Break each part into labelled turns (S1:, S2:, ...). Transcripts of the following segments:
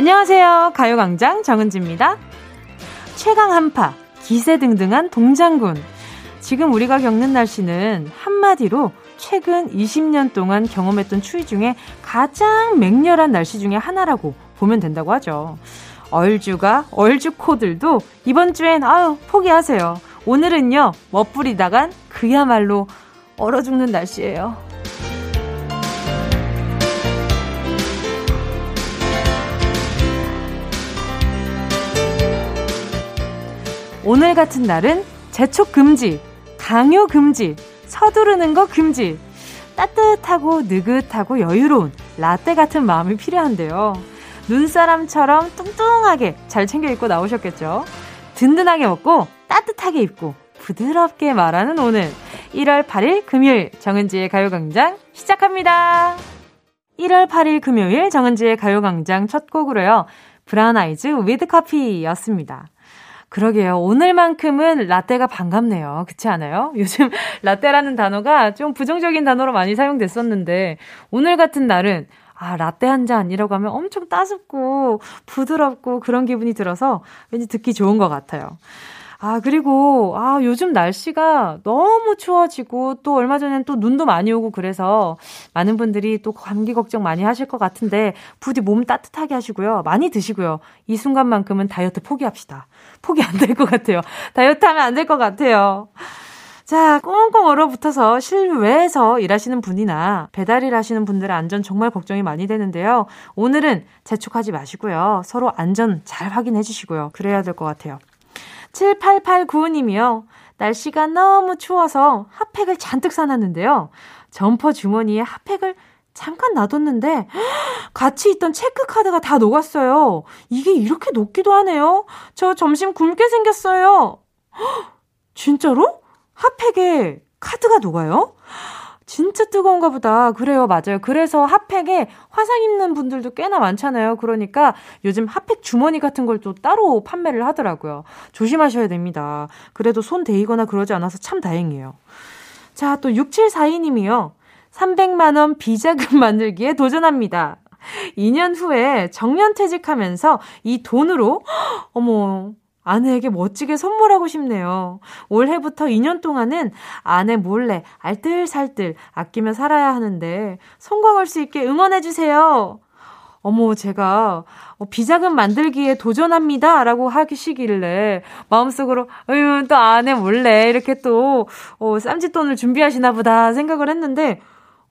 S1: 안녕하세요. 가요광장 정은지입니다. 최강 한파, 기세 등등한 동장군. 지금 우리가 겪는 날씨는 한마디로 최근 20년 동안 경험했던 추위 중에 가장 맹렬한 날씨 중에 하나라고 보면 된다고 하죠. 얼주가 얼주코들도 이번 주엔 아유 포기하세요. 오늘은요 멋부리 나간 그야말로 얼어 죽는 날씨예요. 오늘 같은 날은 재촉 금지, 강요 금지, 서두르는 거 금지. 따뜻하고 느긋하고 여유로운 라떼 같은 마음이 필요한데요. 눈사람처럼 뚱뚱하게 잘 챙겨 입고 나오셨겠죠? 든든하게 먹고 따뜻하게 입고 부드럽게 말하는 오늘 1월 8일 금요일 정은지의 가요광장 시작합니다. 1월 8일 금요일 정은지의 가요광장 첫 곡으로요. 브라운 아이즈 With Coffee였습니다. 그러게요. 오늘만큼은 라떼가 반갑네요. 그렇지 않아요? 요즘 라떼라는 단어가 좀 부정적인 단어로 많이 사용됐었는데 오늘 같은 날은 아, 라떼 한 잔이라고 하면 엄청 따숩고 부드럽고 그런 기분이 들어서 왠지 듣기 좋은 것 같아요. 아, 그리고, 아, 요즘 날씨가 너무 추워지고 또 얼마 전엔 또 눈도 많이 오고 그래서 많은 분들이 또 감기 걱정 많이 하실 것 같은데 부디 몸 따뜻하게 하시고요. 많이 드시고요. 이 순간만큼은 다이어트 포기합시다. 포기 안 될 것 같아요. 다이어트 하면 안 될 것 같아요. 자, 꽁꽁 얼어붙어서 실외에서 일하시는 분이나 배달 일 하시는 분들의 안전 정말 걱정이 많이 되는데요. 오늘은 재촉하지 마시고요. 서로 안전 잘 확인해 주시고요. 그래야 될 것 같아요. 7889님이요. 날씨가 너무 추워서 핫팩을 잔뜩 사놨는데요. 점퍼 주머니에 핫팩을 잠깐 놔뒀는데 같이 있던 체크카드가 다 녹았어요. 이게 이렇게 녹기도 하네요. 저 점심 굶게 생겼어요. 진짜로? 핫팩에 카드가 녹아요? 진짜 뜨거운가 보다. 그래요, 맞아요. 그래서 핫팩에 화상 입는 분들도 꽤나 많잖아요. 그러니까 요즘 핫팩 주머니 같은 걸 또 따로 판매를 하더라고요. 조심하셔야 됩니다. 그래도 손 데이거나 그러지 않아서 참 다행이에요. 자, 또 6742님이요. 300만원 비자금 만들기에 도전합니다. 2년 후에 정년 퇴직하면서 이 돈으로, 어머, 아내에게 멋지게 선물하고 싶네요. 올해부터 2년 동안은 아내 몰래 알뜰살뜰 아끼며 살아야 하는데 성공할 수 있게 응원해주세요. 어머, 제가 어, 비자금 만들기에 도전합니다. 라고 하시길래 마음속으로, 어휴, 또 아내 몰래 이렇게 또, 어, 쌈짓돈을 준비하시나 보다 생각을 했는데,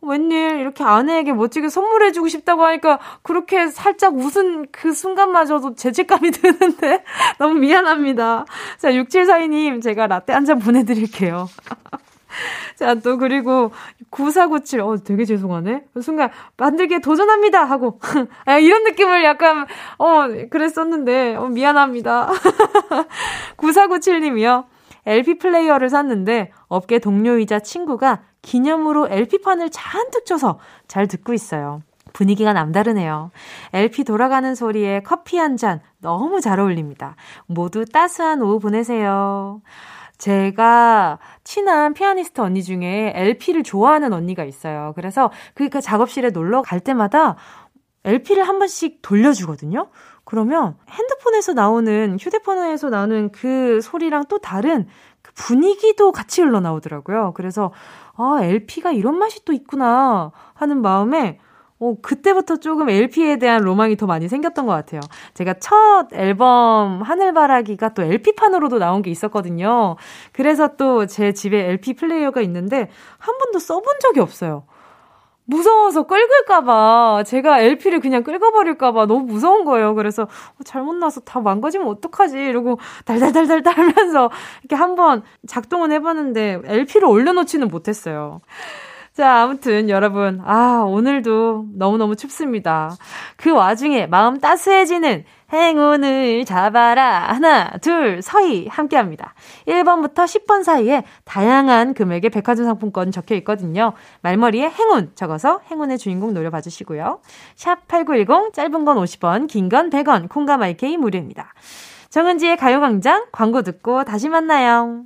S1: 웬일 이렇게 아내에게 멋지게 선물해주고 싶다고 하니까 그렇게 살짝 웃은 그 순간마저도 죄책감이 드는데 너무 미안합니다. 자, 6742님 제가 라떼 한 잔 보내드릴게요. 자, 또 그리고 9497, 어, 되게 죄송하네. 그 순간, 만들기에 도전합니다! 하고, 아, 이런 느낌을 약간, 어, 그랬었는데, 어, 미안합니다. 9497님이요. LP 플레이어를 샀는데, 업계 동료이자 친구가 기념으로 LP판을 잔뜩 쳐서 잘 듣고 있어요. 분위기가 남다르네요. LP 돌아가는 소리에 커피 한 잔 너무 잘 어울립니다. 모두 따스한 오후 보내세요. 제가 친한 피아니스트 언니 중에 LP를 좋아하는 언니가 있어요. 그래서 그 작업실에 놀러 갈 때마다 LP를 한 번씩 돌려주거든요. 그러면 핸드폰에서 나오는, 휴대폰에서 나오는 그 소리랑 또 다른 그 분위기도 같이 흘러나오더라고요. 그래서 아, LP가 이런 맛이 또 있구나 하는 마음에 어, 그때부터 조금 LP에 대한 로망이 더 많이 생겼던 것 같아요. 제가 첫 앨범 하늘바라기가 또 LP판으로도 나온 게 있었거든요. 그래서 또 제 집에 LP 플레이어가 있는데 한 번도 써본 적이 없어요. 무서워서 끌을까봐 제가 LP를 그냥 끌어버릴까봐 너무 무서운 거예요. 그래서 어, 잘못 나서 다 망가지면 어떡하지? 이러고 달달달달 달면서 이렇게 한번 작동은 해봤는데 LP를 올려놓지는 못했어요. 자, 아무튼 여러분, 아, 오늘도 너무너무 춥습니다. 그 와중에 마음 따스해지는 행운을 잡아라. 하나, 둘, 서희 함께 합니다. 1번부터 10번 사이에 다양한 금액의 백화점 상품권 적혀 있거든요. 말머리에 행운 적어서 행운의 주인공 노려봐 주시고요. 샵8910 짧은 건 50원, 긴 건 100원, 콩과 마이케이 무료입니다. 정은지의 가요광장 광고 듣고 다시 만나요.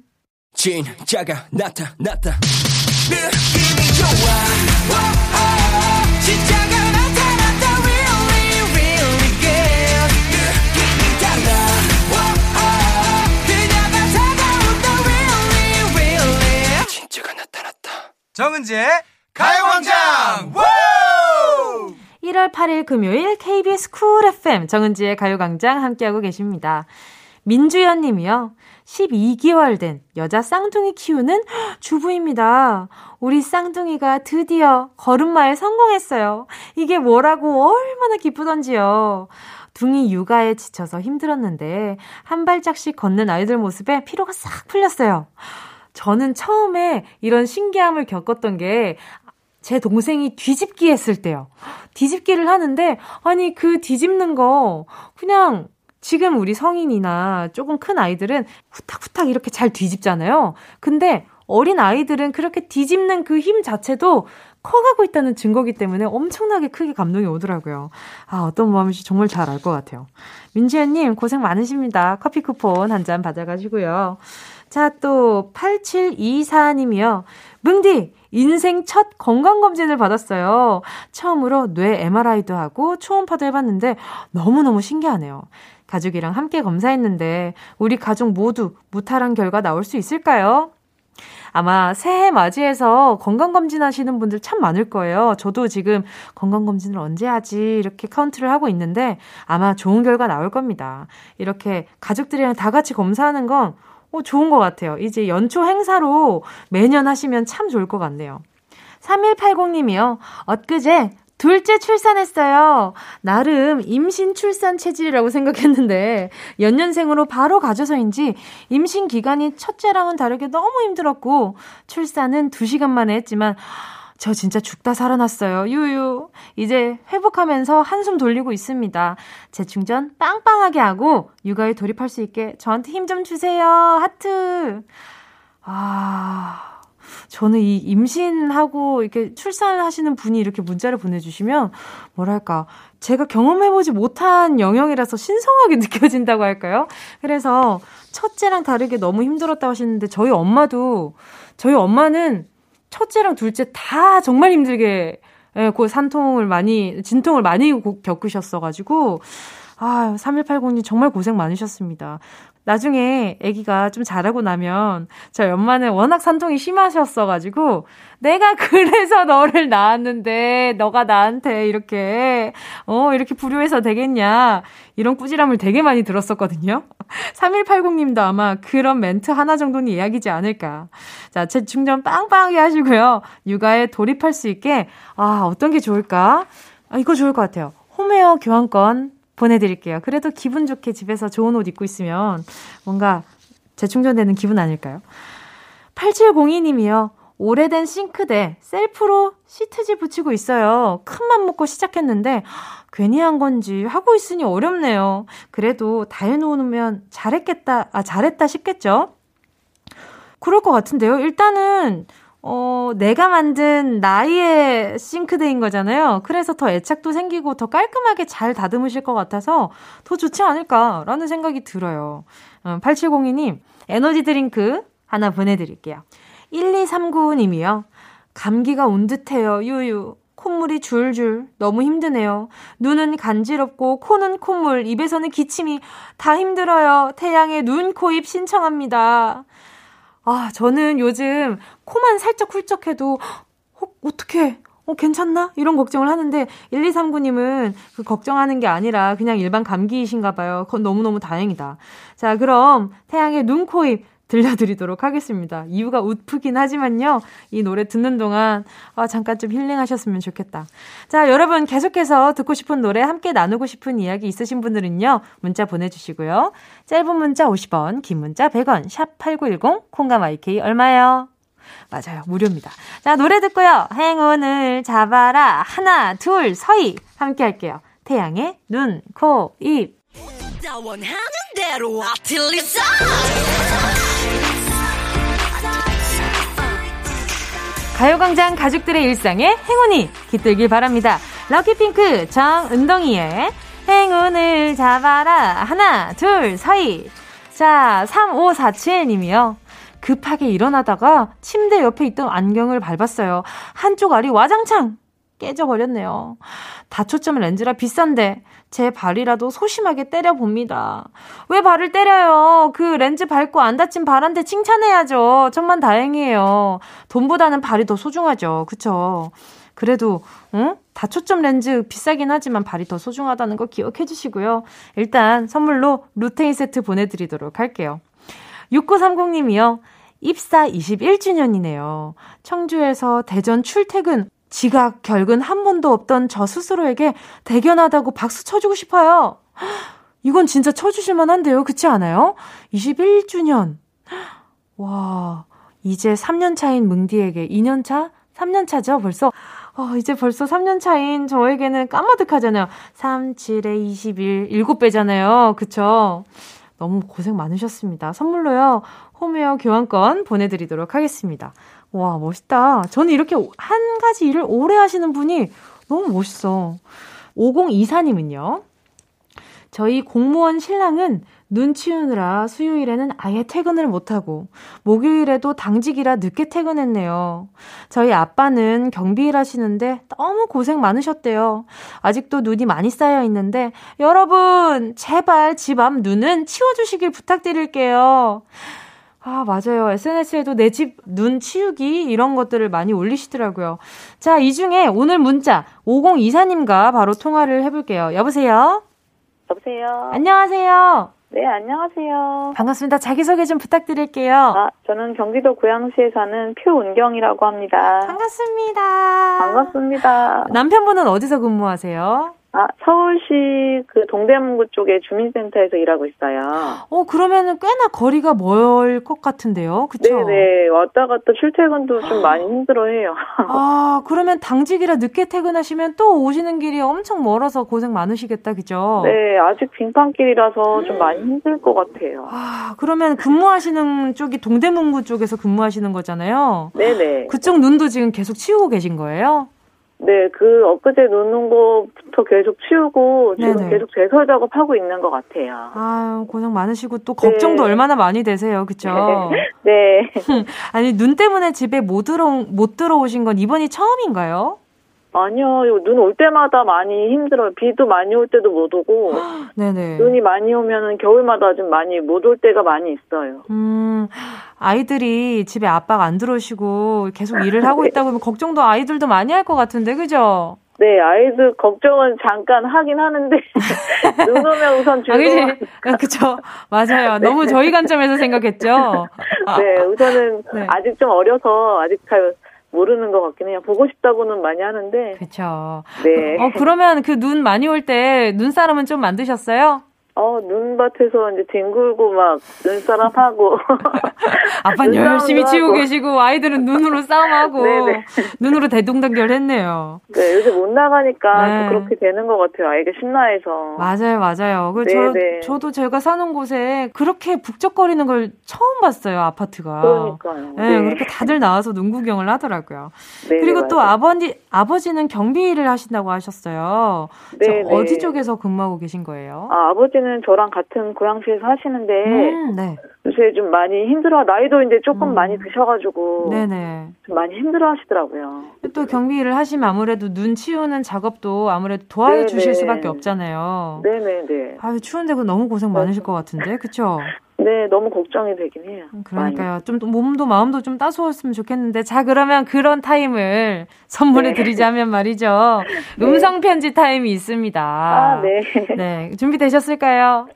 S1: 진짜가 나타났다. 느낌이 좋아.
S2: 정은지의 가요광장
S1: 1월 8일 금요일 KBS 쿨 FM 정은지의 가요광장 함께하고 계십니다. 민주연 님이요. 12개월 된 여자 쌍둥이 키우는 주부입니다. 우리 쌍둥이가 드디어 걸음마에 성공했어요. 이게 뭐라고 얼마나 기쁘던지요. 둥이 육아에 지쳐서 힘들었는데 한 발짝씩 걷는 아이들 모습에 피로가 싹 풀렸어요. 저는 처음에 이런 신기함을 겪었던 게 제 동생이 뒤집기 했을 때요. 뒤집기를 하는데, 아니, 그 뒤집는 거, 그냥 지금 우리 성인이나 조금 큰 아이들은 후딱후딱 이렇게 잘 뒤집잖아요. 근데 어린 아이들은 그렇게 뒤집는 그 힘 자체도 커가고 있다는 증거기 때문에 엄청나게 크게 감동이 오더라고요. 아, 어떤 마음인지 정말 잘 알 것 같아요. 민지연님, 고생 많으십니다. 커피 쿠폰 한 잔 받아가시고요. 자, 또, 8724님이요. 뭉디! 인생 첫 건강검진을 받았어요. 처음으로 뇌 MRI도 하고 초음파도 해봤는데 너무너무 신기하네요. 가족이랑 함께 검사했는데 우리 가족 모두 무탈한 결과 나올 수 있을까요? 아마 새해 맞이해서 건강검진 하시는 분들 참 많을 거예요. 저도 지금 건강검진을 언제 하지? 이렇게 카운트를 하고 있는데 아마 좋은 결과 나올 겁니다. 이렇게 가족들이랑 다 같이 검사하는 건 어, 좋은 것 같아요. 이제 연초 행사로 매년 하시면 참 좋을 것 같네요. 3180님이요. 엊그제 둘째 출산했어요. 나름 임신 출산 체질이라고 생각했는데 연년생으로 바로 가져서인지 임신 기간이 첫째랑은 다르게 너무 힘들었고 출산은 2시간 만에 했지만 저 진짜 죽다 살아났어요. 유유. 이제 회복하면서 한숨 돌리고 있습니다. 재충전 빵빵하게 하고 육아에 돌입할 수 있게 저한테 힘 좀 주세요. 하트. 아. 저는 이 임신하고 이렇게 출산하시는 분이 이렇게 문자를 보내주시면 뭐랄까 제가 경험해보지 못한 영역이라서 신성하게 느껴진다고 할까요? 그래서 첫째랑 다르게 너무 힘들었다고 하시는데 저희 엄마도 저희 엄마는 첫째랑 둘째 다 정말 힘들게 예, 그 산통을 많이 진통을 많이 겪으셨어 가지고 아, 3180님 정말 고생 많으셨습니다. 나중에 아기가 좀 자라고 나면 저희 엄마는 워낙 산통이 심하셨어가지고 내가 그래서 너를 낳았는데 너가 나한테 이렇게 어 이렇게 불효해서 되겠냐 이런 꾸지람을 되게 많이 들었었거든요. 3180님도 아마 그런 멘트 하나 정도는 이야기지 않을까. 자, 재충전 빵빵하게 하시고요. 육아에 돌입할 수 있게 아 어떤 게 좋을까? 아, 이거 좋을 것 같아요. 홈웨어 교환권 보내드릴게요. 그래도 기분 좋게 집에서 좋은 옷 입고 있으면 뭔가 재충전되는 기분 아닐까요? 8702님이요. 오래된 싱크대 셀프로 시트지 붙이고 있어요. 큰맘 먹고 시작했는데 괜히 한 건지 하고 있으니 어렵네요. 그래도 다 해놓으면 잘했겠다, 아, 잘했다 싶겠죠? 그럴 것 같은데요. 일단은 어, 내가 만든 나의 싱크대인 거잖아요. 그래서 더 애착도 생기고 더 깔끔하게 잘 다듬으실 것 같아서 더 좋지 않을까라는 생각이 들어요. 음, 8702님, 에너지 드링크 하나 보내드릴게요. 1239님이요. 감기가 온 듯해요, 유유. 콧물이 줄줄 너무 힘드네요. 눈은 간지럽고 코는 콧물, 입에서는 기침이 다 힘들어요. 태양의 눈, 코, 입 신청합니다. 아, 저는 요즘 코만 살짝 훌쩍해도, 어, 어떡해. 어, 괜찮나? 이런 걱정을 하는데, 1239님은 그 걱정하는 게 아니라 그냥 일반 감기이신가 봐요. 그건 너무너무 다행이다. 자, 그럼 태양의 눈, 코, 입 들려드리도록 하겠습니다. 이유가 웃프긴 하지만요. 이 노래 듣는 동안 아, 잠깐 좀 힐링하셨으면 좋겠다. 자, 여러분 계속해서 듣고 싶은 노래 함께 나누고 싶은 이야기 있으신 분들은요. 문자 보내주시고요. 짧은 문자 50원, 긴 문자 100원, 샵 8910, 콩감 IK 얼마예요? 맞아요. 무료입니다. 자, 노래 듣고요. 행운을 잡아라. 하나, 둘, 서희. 함께 할게요. 태양의 눈, 코, 입. 가요광장 가족들의 일상에 행운이 깃들길 바랍니다. 럭키핑크 정은동이의 행운을 잡아라. 하나, 둘, 서희. 자, 3547님이요. 급하게 일어나다가 침대 옆에 있던 안경을 밟았어요. 한쪽 알이 와장창 깨져버렸네요. 다초점 렌즈라 비싼데 제 발이라도 소심하게 때려봅니다. 왜 발을 때려요? 그 렌즈 밟고 안 다친 발한테 칭찬해야죠. 천만 다행이에요. 돈보다는 발이 더 소중하죠. 그쵸? 그래도, 응? 다초점 렌즈 비싸긴 하지만 발이 더 소중하다는 거 기억해 주시고요. 일단 선물로 루테인 세트 보내드리도록 할게요. 6930님이요. 입사 21주년이네요. 청주에서 대전 출퇴근, 지각, 결근 한 번도 없던 저 스스로에게 대견하다고 박수 쳐주고 싶어요. 이건 진짜 쳐주실만 한데요. 그렇지 않아요? 21주년. 와, 이제 3년 차인 뭉디에게 2년 차? 3년 차죠, 벌써? 어, 이제 벌써 3년 차인 저에게는 까마득하잖아요. 3, 7에 21, 7배잖아요. 그쵸? 너무 고생 많으셨습니다. 선물로요, 홈웨어 교환권 보내드리도록 하겠습니다. 와, 멋있다. 저는 이렇게 한 가지 일을 오래 하시는 분이 너무 멋있어. 5024님은요, 저희 공무원 신랑은 눈 치우느라 수요일에는 아예 퇴근을 못하고 목요일에도 당직이라 늦게 퇴근했네요. 저희 아빠는 경비일 하시는데 너무 고생 많으셨대요. 아직도 눈이 많이 쌓여 있는데 여러분 제발 집 앞 눈은 치워주시길 부탁드릴게요. 아, 맞아요. SNS에도 내 집 눈 치우기 이런 것들을 많이 올리시더라고요. 자, 이 중에 오늘 문자 5024님과 바로 통화를 해볼게요. 여보세요?
S3: 여보세요?
S1: 안녕하세요?
S3: 네, 안녕하세요.
S1: 반갑습니다. 자기소개 좀 부탁드릴게요.
S3: 아, 저는 경기도 고양시에 사는 표운경이라고 합니다.
S1: 반갑습니다.
S3: 반갑습니다.
S1: 남편분은 어디서 근무하세요?
S3: 아, 서울시 그 동대문구 쪽에 주민센터에서 일하고 있어요.
S1: 어, 그러면은 꽤나 거리가 멀 것 같은데요. 그쵸?
S3: 네네. 왔다 갔다 출퇴근도 좀 많이 힘들어 해요.
S1: 아, 그러면 당직이라 늦게 퇴근하시면 또 오시는 길이 엄청 멀어서 고생 많으시겠다. 그죠?
S3: 네, 아직 빙판길이라서 좀 많이 힘들 것 같아요.
S1: 아, 그러면 근무하시는 쪽이 동대문구 쪽에서 근무하시는 거잖아요.
S3: 네네.
S1: 그쪽 눈도 지금 계속 치우고 계신 거예요?
S3: 네, 그 엊그제 놓는 거부터 계속 치우고 지금
S1: 네네.
S3: 계속 제설 작업하고 있는 것 같아요.
S1: 아유, 고생 많으시고 또 걱정도
S3: 네.
S1: 얼마나 많이 되세요. 그쵸?
S3: 네.
S1: 아니, 눈 때문에 집에 못 들어, 못 들어오신 건 이번이 처음인가요?
S3: 아니요, 눈 올 때마다 많이 힘들어요. 비도 많이 올 때도 못 오고,
S1: 네네.
S3: 눈이 많이 오면은 겨울마다 좀 많이 못 올 때가 많이 있어요.
S1: 음, 아이들이 집에 아빠가 안 들어오시고 계속 일을 하고 있다고 하면 걱정도 아이들도 많이 할 것 같은데, 그죠?
S3: 네, 아이들 걱정은 잠깐 하긴 하는데, 눈 오면 우선
S1: 아?
S3: 즐거운,
S1: 아, 그쵸. 맞아요. 너무 저희 관점에서 생각했죠?
S3: 네, 우선은
S1: 네.
S3: 아직 좀 어려서 아직 잘 모르는 것 같긴 해요. 보고 싶다고는 많이 하는데,
S1: 그쵸.
S3: 네.
S1: 어, 그러면 그 눈 많이 올 때 눈사람은 좀 만드셨어요?
S3: 어, 눈밭에서 이제 뒹굴고 막 눈사람 하고.
S1: 아빠는 열심히 치우고. 계시고 아이들은 눈으로 싸움하고. 눈으로 대동단결 했네요.
S3: 네, 요새 못 나가니까
S1: 네.
S3: 또 그렇게 되는 것 같아요. 아이가 신나해서.
S1: 맞아요, 맞아요. 그, 저. 저도 제가 사는 곳에 그렇게 북적거리는 걸 처음 봤어요, 아파트가.
S3: 그러니까요.
S1: 네, 그렇게 다들 나와서 눈 구경을 하더라고요.
S3: 네,
S1: 그리고 또. 아버지, 아버지는 경비 일을 하신다고 하셨어요. 저
S3: 네, 네.
S1: 어디 쪽에서 근무하고 계신 거예요?
S3: 아, 아버지 는 저랑 같은 고양시에서 하시는데
S1: 음, 네.
S3: 요새 좀 많이 힘들어 나이도 이제 조금
S1: 음.
S3: 많이 드셔가지고
S1: 네네.
S3: 좀 많이 힘들어 하시더라고요.
S1: 또 경비 일을 하시면 아무래도 눈 치우는 작업도 아무래도 도와주실
S3: 네네.
S1: 수밖에 없잖아요.
S3: 네네네.
S1: 아유, 추운데 그 너무 고생 많으실 것 같은데, 그쵸?
S3: 네, 너무 걱정이 되긴 해요.
S1: 그러니까요. 좀또 몸도 마음도 좀 따스웠으면 좋겠는데. 자, 그러면 그런 타임을 선물해
S3: 네.
S1: 드리자면 말이죠. 음성 편지 타임이 있습니다.
S3: 아, 네.
S1: 네. 준비되셨을까요?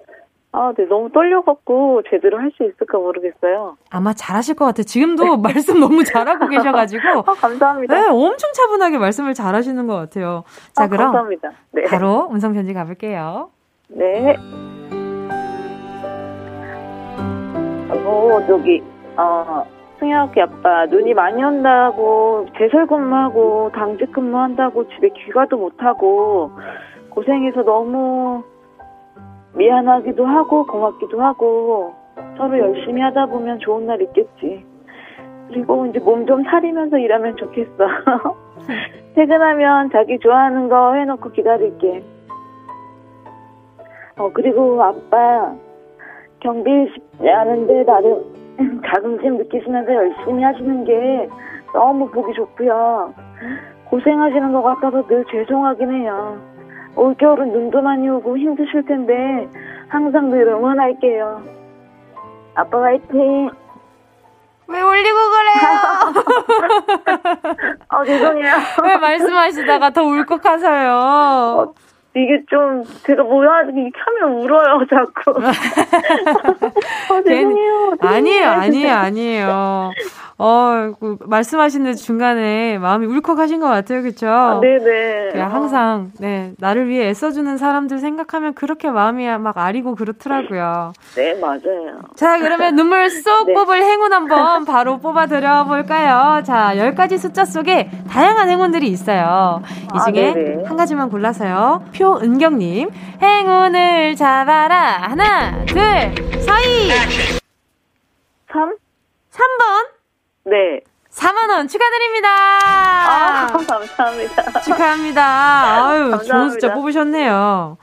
S3: 아, 네, 너무 떨려갖고 제대로 할 수 있을까 모르겠어요.
S1: 아마 잘하실 것 같아요. 지금도 말씀 너무 잘하고 계셔가지고.
S3: 아, 감사합니다.
S1: 네, 엄청 차분하게 말씀을 잘하시는 것 같아요. 자,
S3: 아,
S1: 그럼
S3: 감사합니다. 네.
S1: 바로 음성 편지 가볼게요.
S3: 네. 어, 저기, 어, 승혁이 아빠, 눈이 많이 온다고, 제설 근무하고, 당직 근무한다고, 집에 귀가도 못하고, 고생해서 너무 미안하기도 하고, 고맙기도 하고, 서로 열심히 하다 보면 좋은 날 있겠지. 그리고 이제 몸 좀 사리면서 일하면 좋겠어. 퇴근하면 자기 좋아하는 거 해놓고 기다릴게. 어, 그리고 아빠, 경비 쉽지 않은데 나름 자긍심 느끼시면서 열심히 하시는 게 너무 보기 좋고요. 고생하시는 것 같아서 늘 죄송하긴 해요. 올겨울은 눈도 많이 오고 힘드실 텐데 항상 늘 응원할게요. 아빠 화이팅!
S1: 왜 올리고 그래요?
S3: 아, 죄송해요.
S1: 왜 말씀하시다가 더 울컥하세요? 어,
S3: 이게 좀 제가 뭐야 이렇게 하면 울어요 자꾸. 아, 죄송해요.
S1: 아니에요, 아니에요, 아니에요. 어, 그 말씀하시는 중간에 마음이 울컥하신 것 같아요, 그쵸? 아,
S3: 네네.
S1: 그냥 항상, 네, 나를 위해 애써주는 사람들 생각하면 그렇게 마음이 막 아리고 그렇더라고요.
S3: 네, 맞아요.
S1: 자, 그러면 눈물 쏙 네. 뽑을 행운 한번 바로 뽑아드려 볼까요? 자, 10가지 숫자 속에 다양한 행운들이 있어요. 이 아, 중에 아, 한 가지만 골라서요. 표은경님, 행운을 잡아라. 하나, 둘, 서희.
S3: 3?
S1: 3번.
S3: 네.
S1: 4만 원 축하드립니다.
S3: 아, 감사합니다.
S1: 축하합니다. 아유, 감사합니다. 좋은 숫자 뽑으셨네요.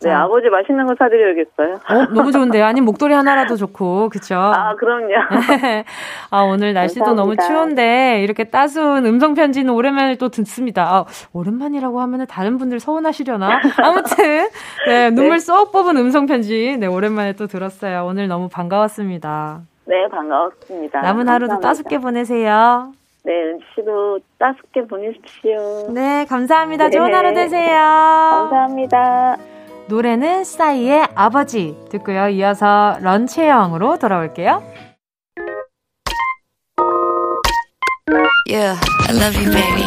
S3: 네, 자. 아버지 맛있는 거 사드려야겠어요.
S1: 어, 너무 좋은데요. 아니, 목도리 하나라도 좋고, 그쵸?
S3: 아, 그럼요.
S1: 아, 오늘 날씨도 감사합니다. 너무 추운데, 이렇게 따스운 음성편지는 오랜만에 또 듣습니다. 아, 오랜만이라고 하면 다른 분들 서운하시려나? 아무튼, 네, 눈물 네. 쏙 뽑은 음성편지, 네, 오랜만에 또 들었어요. 오늘 너무 반가웠습니다.
S3: 네, 반가웠습니다.
S1: 남은 하루도 감사합니다. 따숩게 보내세요.
S3: 네, 은지 씨도 따숩게 보내십시오.
S1: 네, 감사합니다. 네. 좋은 하루 되세요.
S3: 감사합니다.
S1: 노래는 싸이의 아버지 듣고요. 이어서 런치형으로 돌아올게요. Yeah, I love you, baby.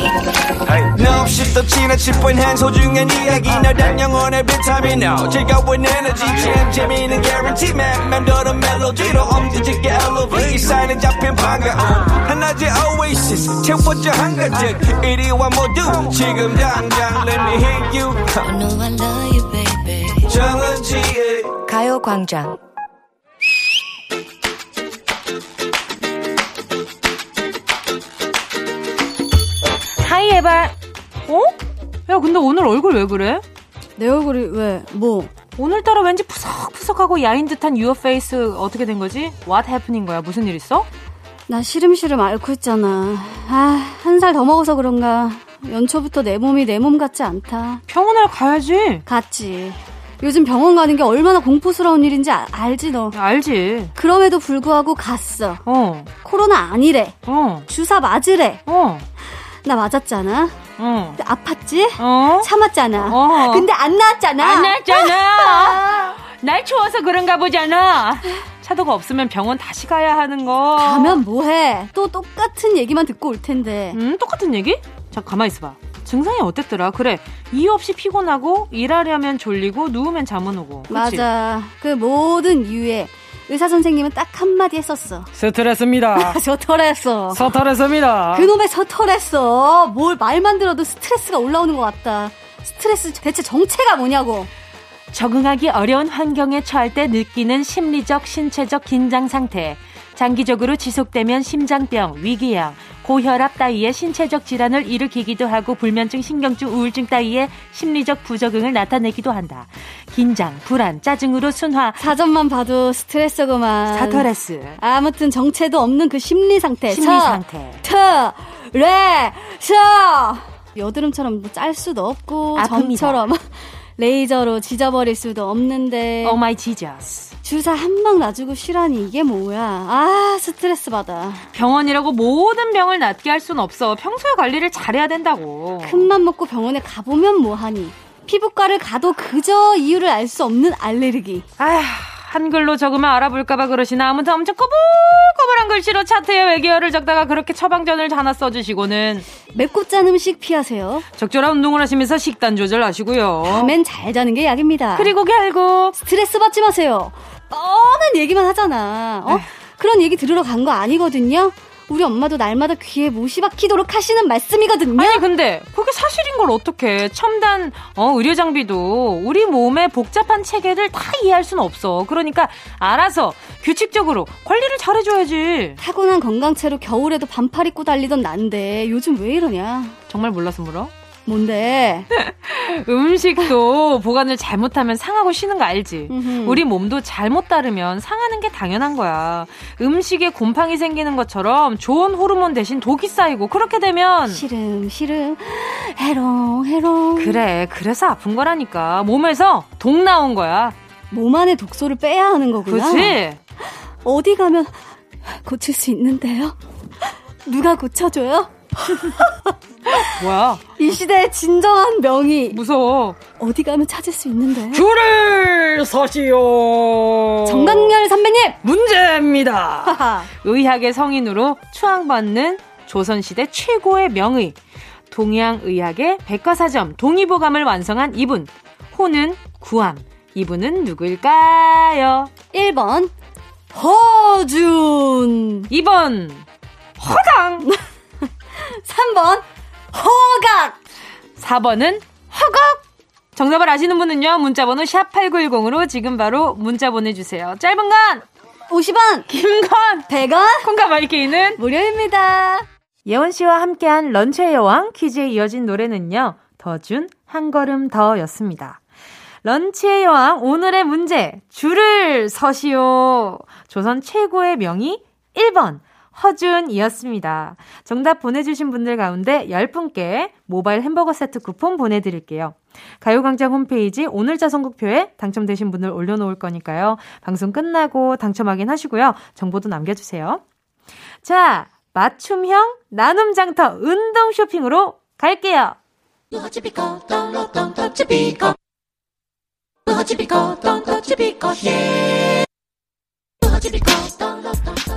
S1: No, 없이 또 지나칠 뻔한 소중한 이야기. 너란 영혼의 비타민 O 즐거운 에너지. 잼 재미있는 guarantee man. 맴도는 멜로디로 엄지짓게 elevate. 사인은 잡힌 반가움 하나의 oasis. 채워져 한가득 이리와 모두 지금 당장. Let me hit you. I know I love you, baby. 정은지의 해발. 어? 야 근데 오늘 얼굴 왜 그래?
S4: 내 얼굴이 왜? 뭐?
S1: 오늘따라 왠지 푸석푸석하고 야윈 듯한 your face 어떻게 된 거지? What happening 거야? 무슨 일 있어?
S4: 나 시름시름 앓고 있잖아. 아, 한 살 더 먹어서 그런가. 연초부터 내 몸이 내 몸 같지 않다.
S1: 병원을 가야지.
S4: 갔지. 요즘 병원 가는 게 얼마나 공포스러운 일인지 아, 알지 너?
S1: 알지.
S4: 그럼에도 불구하고 갔어.
S1: 어.
S4: 코로나 아니래.
S1: 어.
S4: 주사 맞으래.
S1: 어.
S4: 나 맞았잖아.
S1: 어.
S4: 아팠지?
S1: 어.
S4: 참았잖아.
S1: 어.
S4: 근데 안 나왔잖아.
S1: 안 나왔잖아. 날 추워서 그런가 보잖아. 차도가 없으면 병원 다시 가야 하는 거.
S4: 가면 뭐해? 또 똑같은 얘기만 듣고 올 텐데.
S1: 음, 똑같은 얘기? 자, 가만 있어봐. 증상이 어땠더라? 그래. 이유 없이 피곤하고 일하려면 졸리고 누우면 잠은 오고. 그치?
S4: 맞아. 그 모든 이유에 의사 선생님은 딱 한마디 했었어.
S1: 스트레스입니다.
S4: 서터했어.
S1: 서터했습니다.
S4: 그놈의 서터했어. 뭘 말만 들어도 스트레스가 올라오는 것 같다. 스트레스 대체 정체가 뭐냐고.
S1: 적응하기 어려운 환경에 처할 때 느끼는 심리적, 신체적 긴장 상태. 장기적으로 지속되면 심장병, 위궤양, 고혈압 따위의 신체적 질환을 일으키기도 하고 불면증, 신경증, 우울증 따위의 심리적 부적응을 나타내기도 한다. 긴장, 불안, 짜증으로 순화.
S4: 사전만 봐도 스트레스구만.
S1: 사터레스.
S4: 아무튼 정체도 없는 그 심리 상태.
S1: 심리 상태.
S4: 터, 레, 서. 여드름처럼 짤 수도 없고 아픕니다. 점처럼 레이저로 지져버릴 수도 없는데.
S1: oh my Jesus.
S4: 주사 한 방 놔주고 쉬라니 이게 뭐야. 아 스트레스 받아.
S1: 병원이라고 모든 병을 낫게 할 순 없어. 평소에 관리를 잘해야 된다고.
S4: 큰맘 먹고 병원에 가보면 뭐하니. 피부과를 가도 그저 이유를 알 수 없는 알레르기.
S1: 아휴. 한글로 적으면 알아볼까봐 그러시나 아무튼 엄청 꼬불꼬불한 글씨로 차트에 외계어를 적다가 그렇게 처방전을 하나 써주시고는
S4: 맵고 짠 음식 피하세요.
S1: 적절한 운동을 하시면서 식단 조절하시고요.
S4: 밤엔 잘 자는 게 약입니다.
S1: 그리고 결국
S4: 스트레스 받지 마세요. 뻔한 얘기만 하잖아. 어? 그런 얘기 들으러 간 거 아니거든요. 우리 엄마도 날마다 귀에 못이 박히도록 하시는 말씀이거든요.
S1: 아니 근데 그게 사실인 걸 어떻게 첨단 어, 의료 장비도 우리 몸의 복잡한 체계를 다 이해할 수는 없어. 그러니까 알아서 규칙적으로 관리를 잘해줘야지.
S4: 타고난 건강체로 겨울에도 반팔 입고 달리던 난데 요즘 왜 이러냐?
S1: 정말 몰라서 물어?
S4: 뭔데?
S1: 음식도 보관을 잘못하면 상하고 쉬는 거 알지? 우리 몸도 잘못 따르면 상하는 게 당연한 거야. 음식에 곰팡이 생기는 것처럼 좋은 호르몬 대신 독이 쌓이고 그렇게 되면
S4: 싫음 싫음 해롱 해롱
S1: 그래 그래서 아픈 거라니까 몸에서 독 나온 거야.
S4: 몸 안에 독소를 빼야 하는 거구나.
S1: 그렇지?
S4: 어디 가면 고칠 수 있는데요? 누가 고쳐줘요?
S1: 뭐야?
S4: 이 시대의 진정한 명의.
S1: 무서워.
S4: 어디 가면 찾을 수 있는데.
S1: 줄을 서시오.
S4: 정강렬 선배님!
S1: 문제입니다. 의학의 성인으로 추앙받는 조선시대 최고의 명의. 동양의학의 백과사전 동의보감을 완성한 이분. 호는 구암. 이분은 누구일까요?
S4: 1번 허준
S1: 2번 허당
S4: 3번 허각.
S1: 4번은 허각. 정답을 아시는 분은요 문자번호 샵 8910으로 지금 바로 문자 보내주세요. 짧은 건
S4: 50원.
S1: 긴 건
S4: 100원.
S1: 콩가 마이케이는
S4: 무료입니다.
S1: 예원 씨와 함께한 런치의 여왕 퀴즈에 이어진 노래는요 더준 한 걸음 더였습니다. 런치의 여왕 오늘의 문제 줄을 서시오. 조선 최고의 명의 1번 허준이었습니다. 정답 보내주신 분들 가운데 10분께 모바일 햄버거 세트 쿠폰 보내드릴게요. 가요광장 홈페이지 오늘 자 선곡표에 당첨되신 분들 올려놓을 거니까요. 방송 끝나고 당첨 확인하시고요. 정보도 남겨주세요. 자, 맞춤형 나눔 장터 운동 쇼핑으로 갈게요.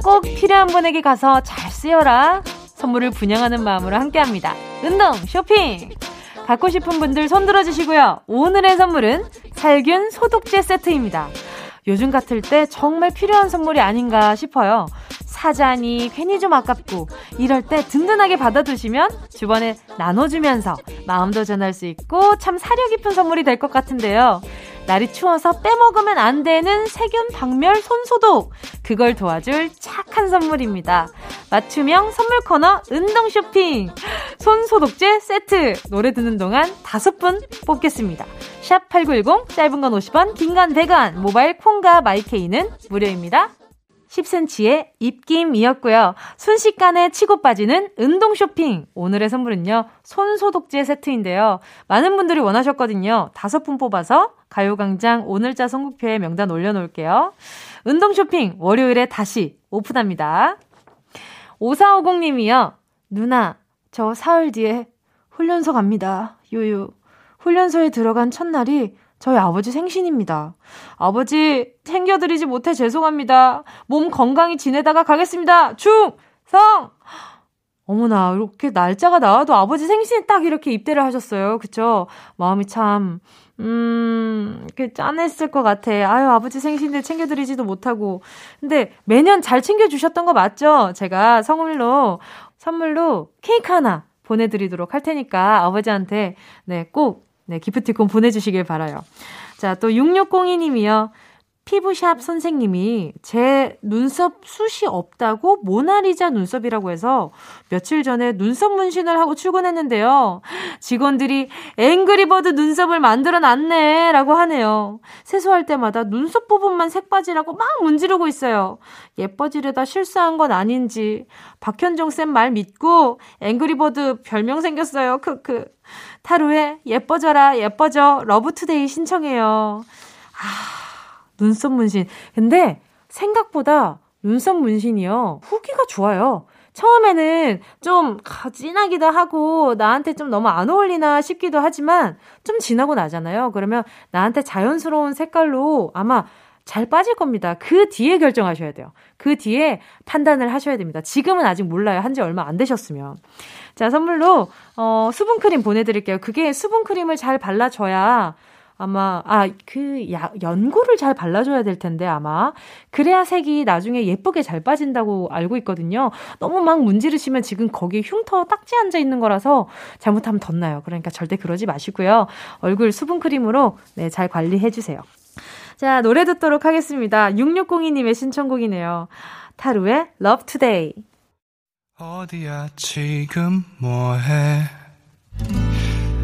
S1: 꼭 필요한 분에게 가서 잘 쓰여라. 선물을 분양하는 마음으로 함께 합니다. 운동 쇼핑. 갖고 싶은 분들 손 들어주시고요. 오늘의 선물은 살균 소독제 세트입니다. 요즘 같을 때 정말 필요한 선물이 아닌가 싶어요. 사자니 괜히 좀 아깝고 이럴 때 든든하게 받아두시면 주변에 나눠주면서 마음도 전할 수 있고 참 사려 깊은 선물이 될 것 같은데요. 날이 추워서 빼먹으면 안 되는 세균 박멸 손소독. 그걸 도와줄 착한 선물입니다. 맞춤형 선물 코너 운동 쇼핑. 손소독제 세트. 노래 듣는 동안 다섯 분 뽑겠습니다. 샵 8910, 짧은 건 50원, 긴 건 100원, 모바일 콩과 마이케이는 무료입니다. 10cm의 입김이었고요. 순식간에 치고 빠지는 운동 쇼핑. 오늘의 선물은요, 손소독제 세트인데요. 많은 분들이 원하셨거든요. 다섯 분 뽑아서 가요광장 오늘자 선곡표에 명단 올려놓을게요. 운동 쇼핑 월요일에 다시 오픈합니다. 5450님이요. 누나, 저 사흘 뒤에 훈련소 갑니다. 유유. 훈련소에 들어간 첫날이 저희 아버지 생신입니다. 아버지 챙겨드리지 못해 죄송합니다. 몸 건강히 지내다가 가겠습니다. 충성! 어머나, 이렇게 날짜가 나와도 아버지 생신에 딱 이렇게 입대를 하셨어요. 그쵸? 마음이 참, 음, 그 짠했을 것 같아. 아유, 아버지 생신인데 챙겨드리지도 못하고. 근데 매년 잘 챙겨주셨던 거 맞죠? 제가 선물로, 선물로 케이크 하나 보내드리도록 할 테니까 아버지한테, 네, 꼭, 네, 기프티콘 보내주시길 바라요. 자, 또 6602님이요. 피부샵 선생님이 제 눈썹 숱이 없다고 모나리자 눈썹이라고 해서 며칠 전에 눈썹 문신을 하고 출근했는데요. 직원들이 앵그리버드 눈썹을 만들어 놨네 라고 하네요. 세수할 때마다 눈썹 부분만 색 빠지라고 막 문지르고 있어요. 예뻐지려다 실수한 건 아닌지 박현정 쌤말 믿고 앵그리버드 별명 생겼어요. 크크. 타로에 예뻐져라 예뻐져 러브투데이 신청해요. 아 눈썹 문신. 근데 생각보다 눈썹 문신이요. 후기가 좋아요. 처음에는 좀 진하기도 하고 나한테 좀 너무 안 어울리나 싶기도 하지만 좀 지나고 나잖아요. 그러면 나한테 자연스러운 색깔로 아마 잘 빠질 겁니다. 그 뒤에 결정하셔야 돼요. 그 뒤에 판단을 하셔야 됩니다. 지금은 아직 몰라요. 한 지 얼마 안 되셨으면. 자, 선물로, 어, 수분크림 보내드릴게요. 그게 수분크림을 잘 발라줘야 아마 아 그 연고를 잘 발라줘야 될 텐데 아마 그래야 색이 나중에 예쁘게 잘 빠진다고 알고 있거든요. 너무 막 문지르시면 지금 거기 흉터 딱지 앉아 있는 거라서 잘못하면 덧나요. 그러니까 절대 그러지 마시고요. 얼굴 수분 크림으로 네, 잘 관리해 주세요. 자 노래 듣도록 하겠습니다. 6602님의 신청곡이네요. 타루의 Love Today.
S2: 어디야 지금 뭐해?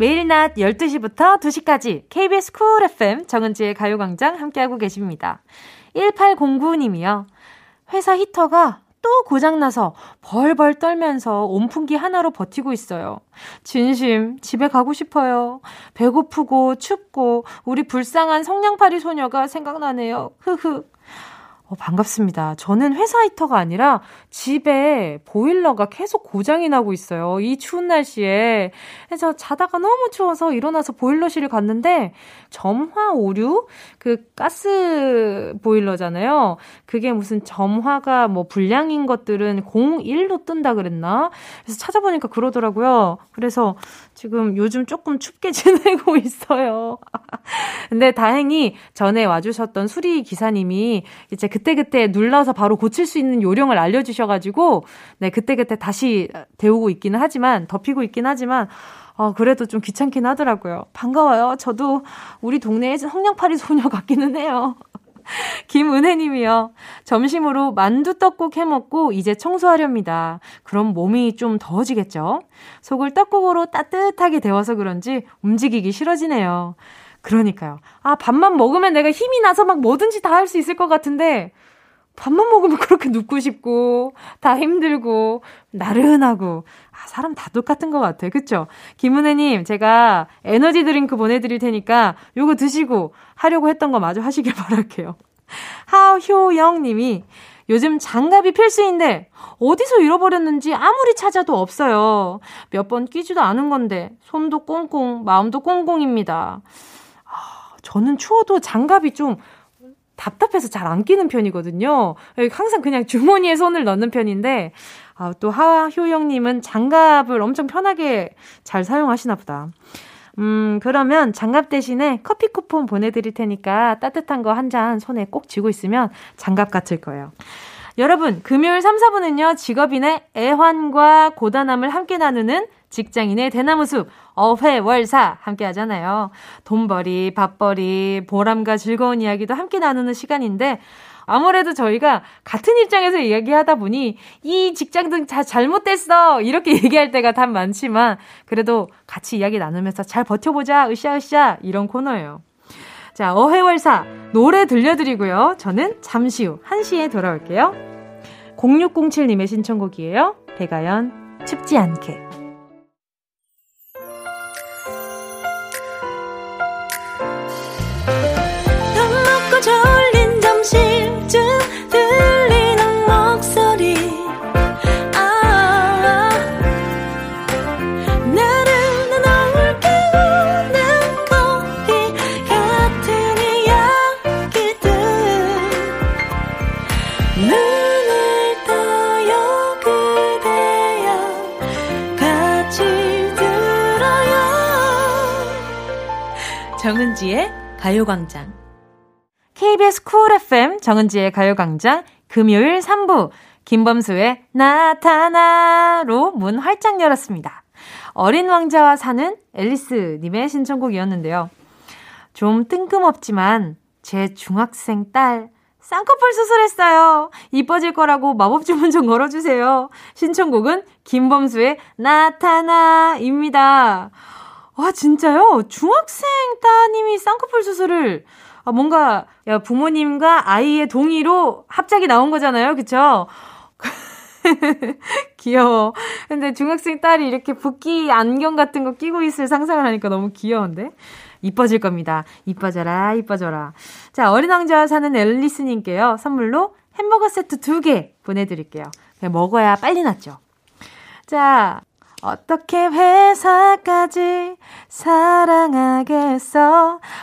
S1: 매일 낮 12시부터 2시까지 KBS 쿨 FM 정은지의 가요광장 함께하고 계십니다. 1809님이요. 회사 히터가 또 고장나서 벌벌 떨면서 온풍기 하나로 버티고 있어요. 진심, 집에 가고 싶어요. 배고프고 춥고 우리 불쌍한 성냥팔이 소녀가 생각나네요. 흐흐. 어, 반갑습니다. 저는 회사 히터가 아니라 집에 보일러가 계속 고장이 나고 있어요. 이 추운 날씨에. 그래서 자다가 너무 추워서 일어나서 보일러실을 갔는데 점화 오류? 그 가스 보일러잖아요. 그게 무슨 점화가 뭐 불량인 것들은 01로 뜬다 그랬나? 그래서 찾아보니까 그러더라고요. 그래서 지금 요즘 조금 춥게 지내고 있어요. 근데 다행히 전에 와주셨던 수리 기사님이 이제 그때그때 눌러서 바로 고칠 수 있는 요령을 알려주셔가지고, 네, 그때그때 다시 데우고 있기는 하지만, 덮이고 있긴 하지만, 어, 그래도 좀 귀찮긴 하더라고요. 반가워요. 저도 우리 동네에 성냥팔이 소녀 같기는 해요. 김은혜 님이요. 점심으로 만두 떡국 해 먹고 이제 청소하렵니다. 그럼 몸이 좀 더워지겠죠? 속을 떡국으로 따뜻하게 데워서 그런지 움직이기 싫어지네요. 그러니까요. 아, 밥만 먹으면 내가 힘이 나서 막 뭐든지 다 할 수 있을 것 같은데, 밥만 먹으면 그렇게 눕고 싶고, 다 힘들고, 나른하고, 아, 사람 다 똑같은 것 같아요. 그쵸? 김은혜님, 제가 에너지 드링크 보내드릴 테니까, 요거 드시고 하려고 했던 거 마저 하시길 바랄게요. 하효영 님이, 요즘 장갑이 필수인데, 어디서 잃어버렸는지 아무리 찾아도 없어요. 몇 번 끼지도 않은 건데, 손도 꽁꽁, 마음도 꽁꽁입니다. 저는 추워도 장갑이 좀 답답해서 잘 안 끼는 편이거든요. 항상 그냥 주머니에 손을 넣는 편인데, 아, 또 하효영님은 장갑을 엄청 편하게 잘 사용하시나 보다. 음, 그러면 장갑 대신에 커피 쿠폰 보내드릴 테니까 따뜻한 거 한 잔 손에 꼭 쥐고 있으면 장갑 같을 거예요. 여러분, 금요일 3, 4분은요, 직업인의 애환과 고단함을 함께 나누는 직장인의 대나무숲 어회월사 함께 하잖아요. 돈벌이, 밥벌이, 보람과 즐거운 이야기도 함께 나누는 시간인데 아무래도 저희가 같은 입장에서 이야기하다 보니 이 직장 등 다 잘못됐어 이렇게 얘기할 때가 참 많지만 그래도 같이 이야기 나누면서 잘 버텨보자 으쌰으쌰 이런 코너예요. 자 어회월사 노래 들려드리고요. 저는 잠시 후 1시에 돌아올게요. 0607님의 신청곡이에요. 배가연 춥지 않게 정은지의 가요광장. KBS 쿨 FM 정은지의 가요광장 금요일 3부 김범수의 나타나로 문 활짝 열었습니다. 어린 왕자와 사는 앨리스님의 신청곡이었는데요. 좀 뜬금없지만 제 중학생 딸 쌍꺼풀 수술했어요. 이뻐질 거라고 마법 주문 좀 걸어주세요. 신청곡은 김범수의 나타나입니다. 와, 진짜요? 중학생 따님이 쌍꺼풀 수술을, 아, 뭔가, 야, 부모님과 아이의 동의로 합작이 나온 거잖아요. 그쵸? 귀여워. 근데 중학생 딸이 이렇게 붓기 안경 같은 거 끼고 있을 상상을 하니까 너무 귀여운데? 이뻐질 겁니다. 이뻐져라, 이뻐져라. 자, 어린 왕자와 사는 앨리스님께요. 선물로 햄버거 세트 두 개 보내드릴게요. 그냥 먹어야 빨리 낫죠. 자, 어떻게 회사까지 사랑하겠어?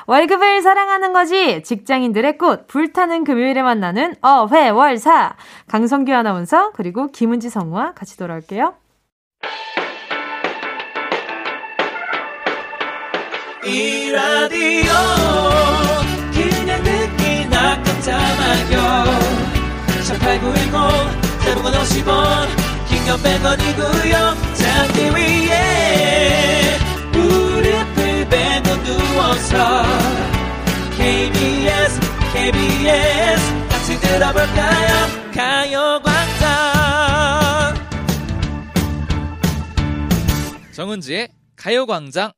S1: 월급을 사랑하는 거지. 직장인들의 꽃, 불타는 금요일에 만나는 어회월사. 강성규 아나운서, 그리고 김은지 성우와 같이 돌아올게요.
S5: 이 라디오 그냥 듣기나 깜짝마요 18910 대목원 50원 긴건 100원이고요 잠기 위에 무릎을 베고 누워서 KBS KBS 같이 들어볼까요? 가요광장.
S6: 정은지의 가요광장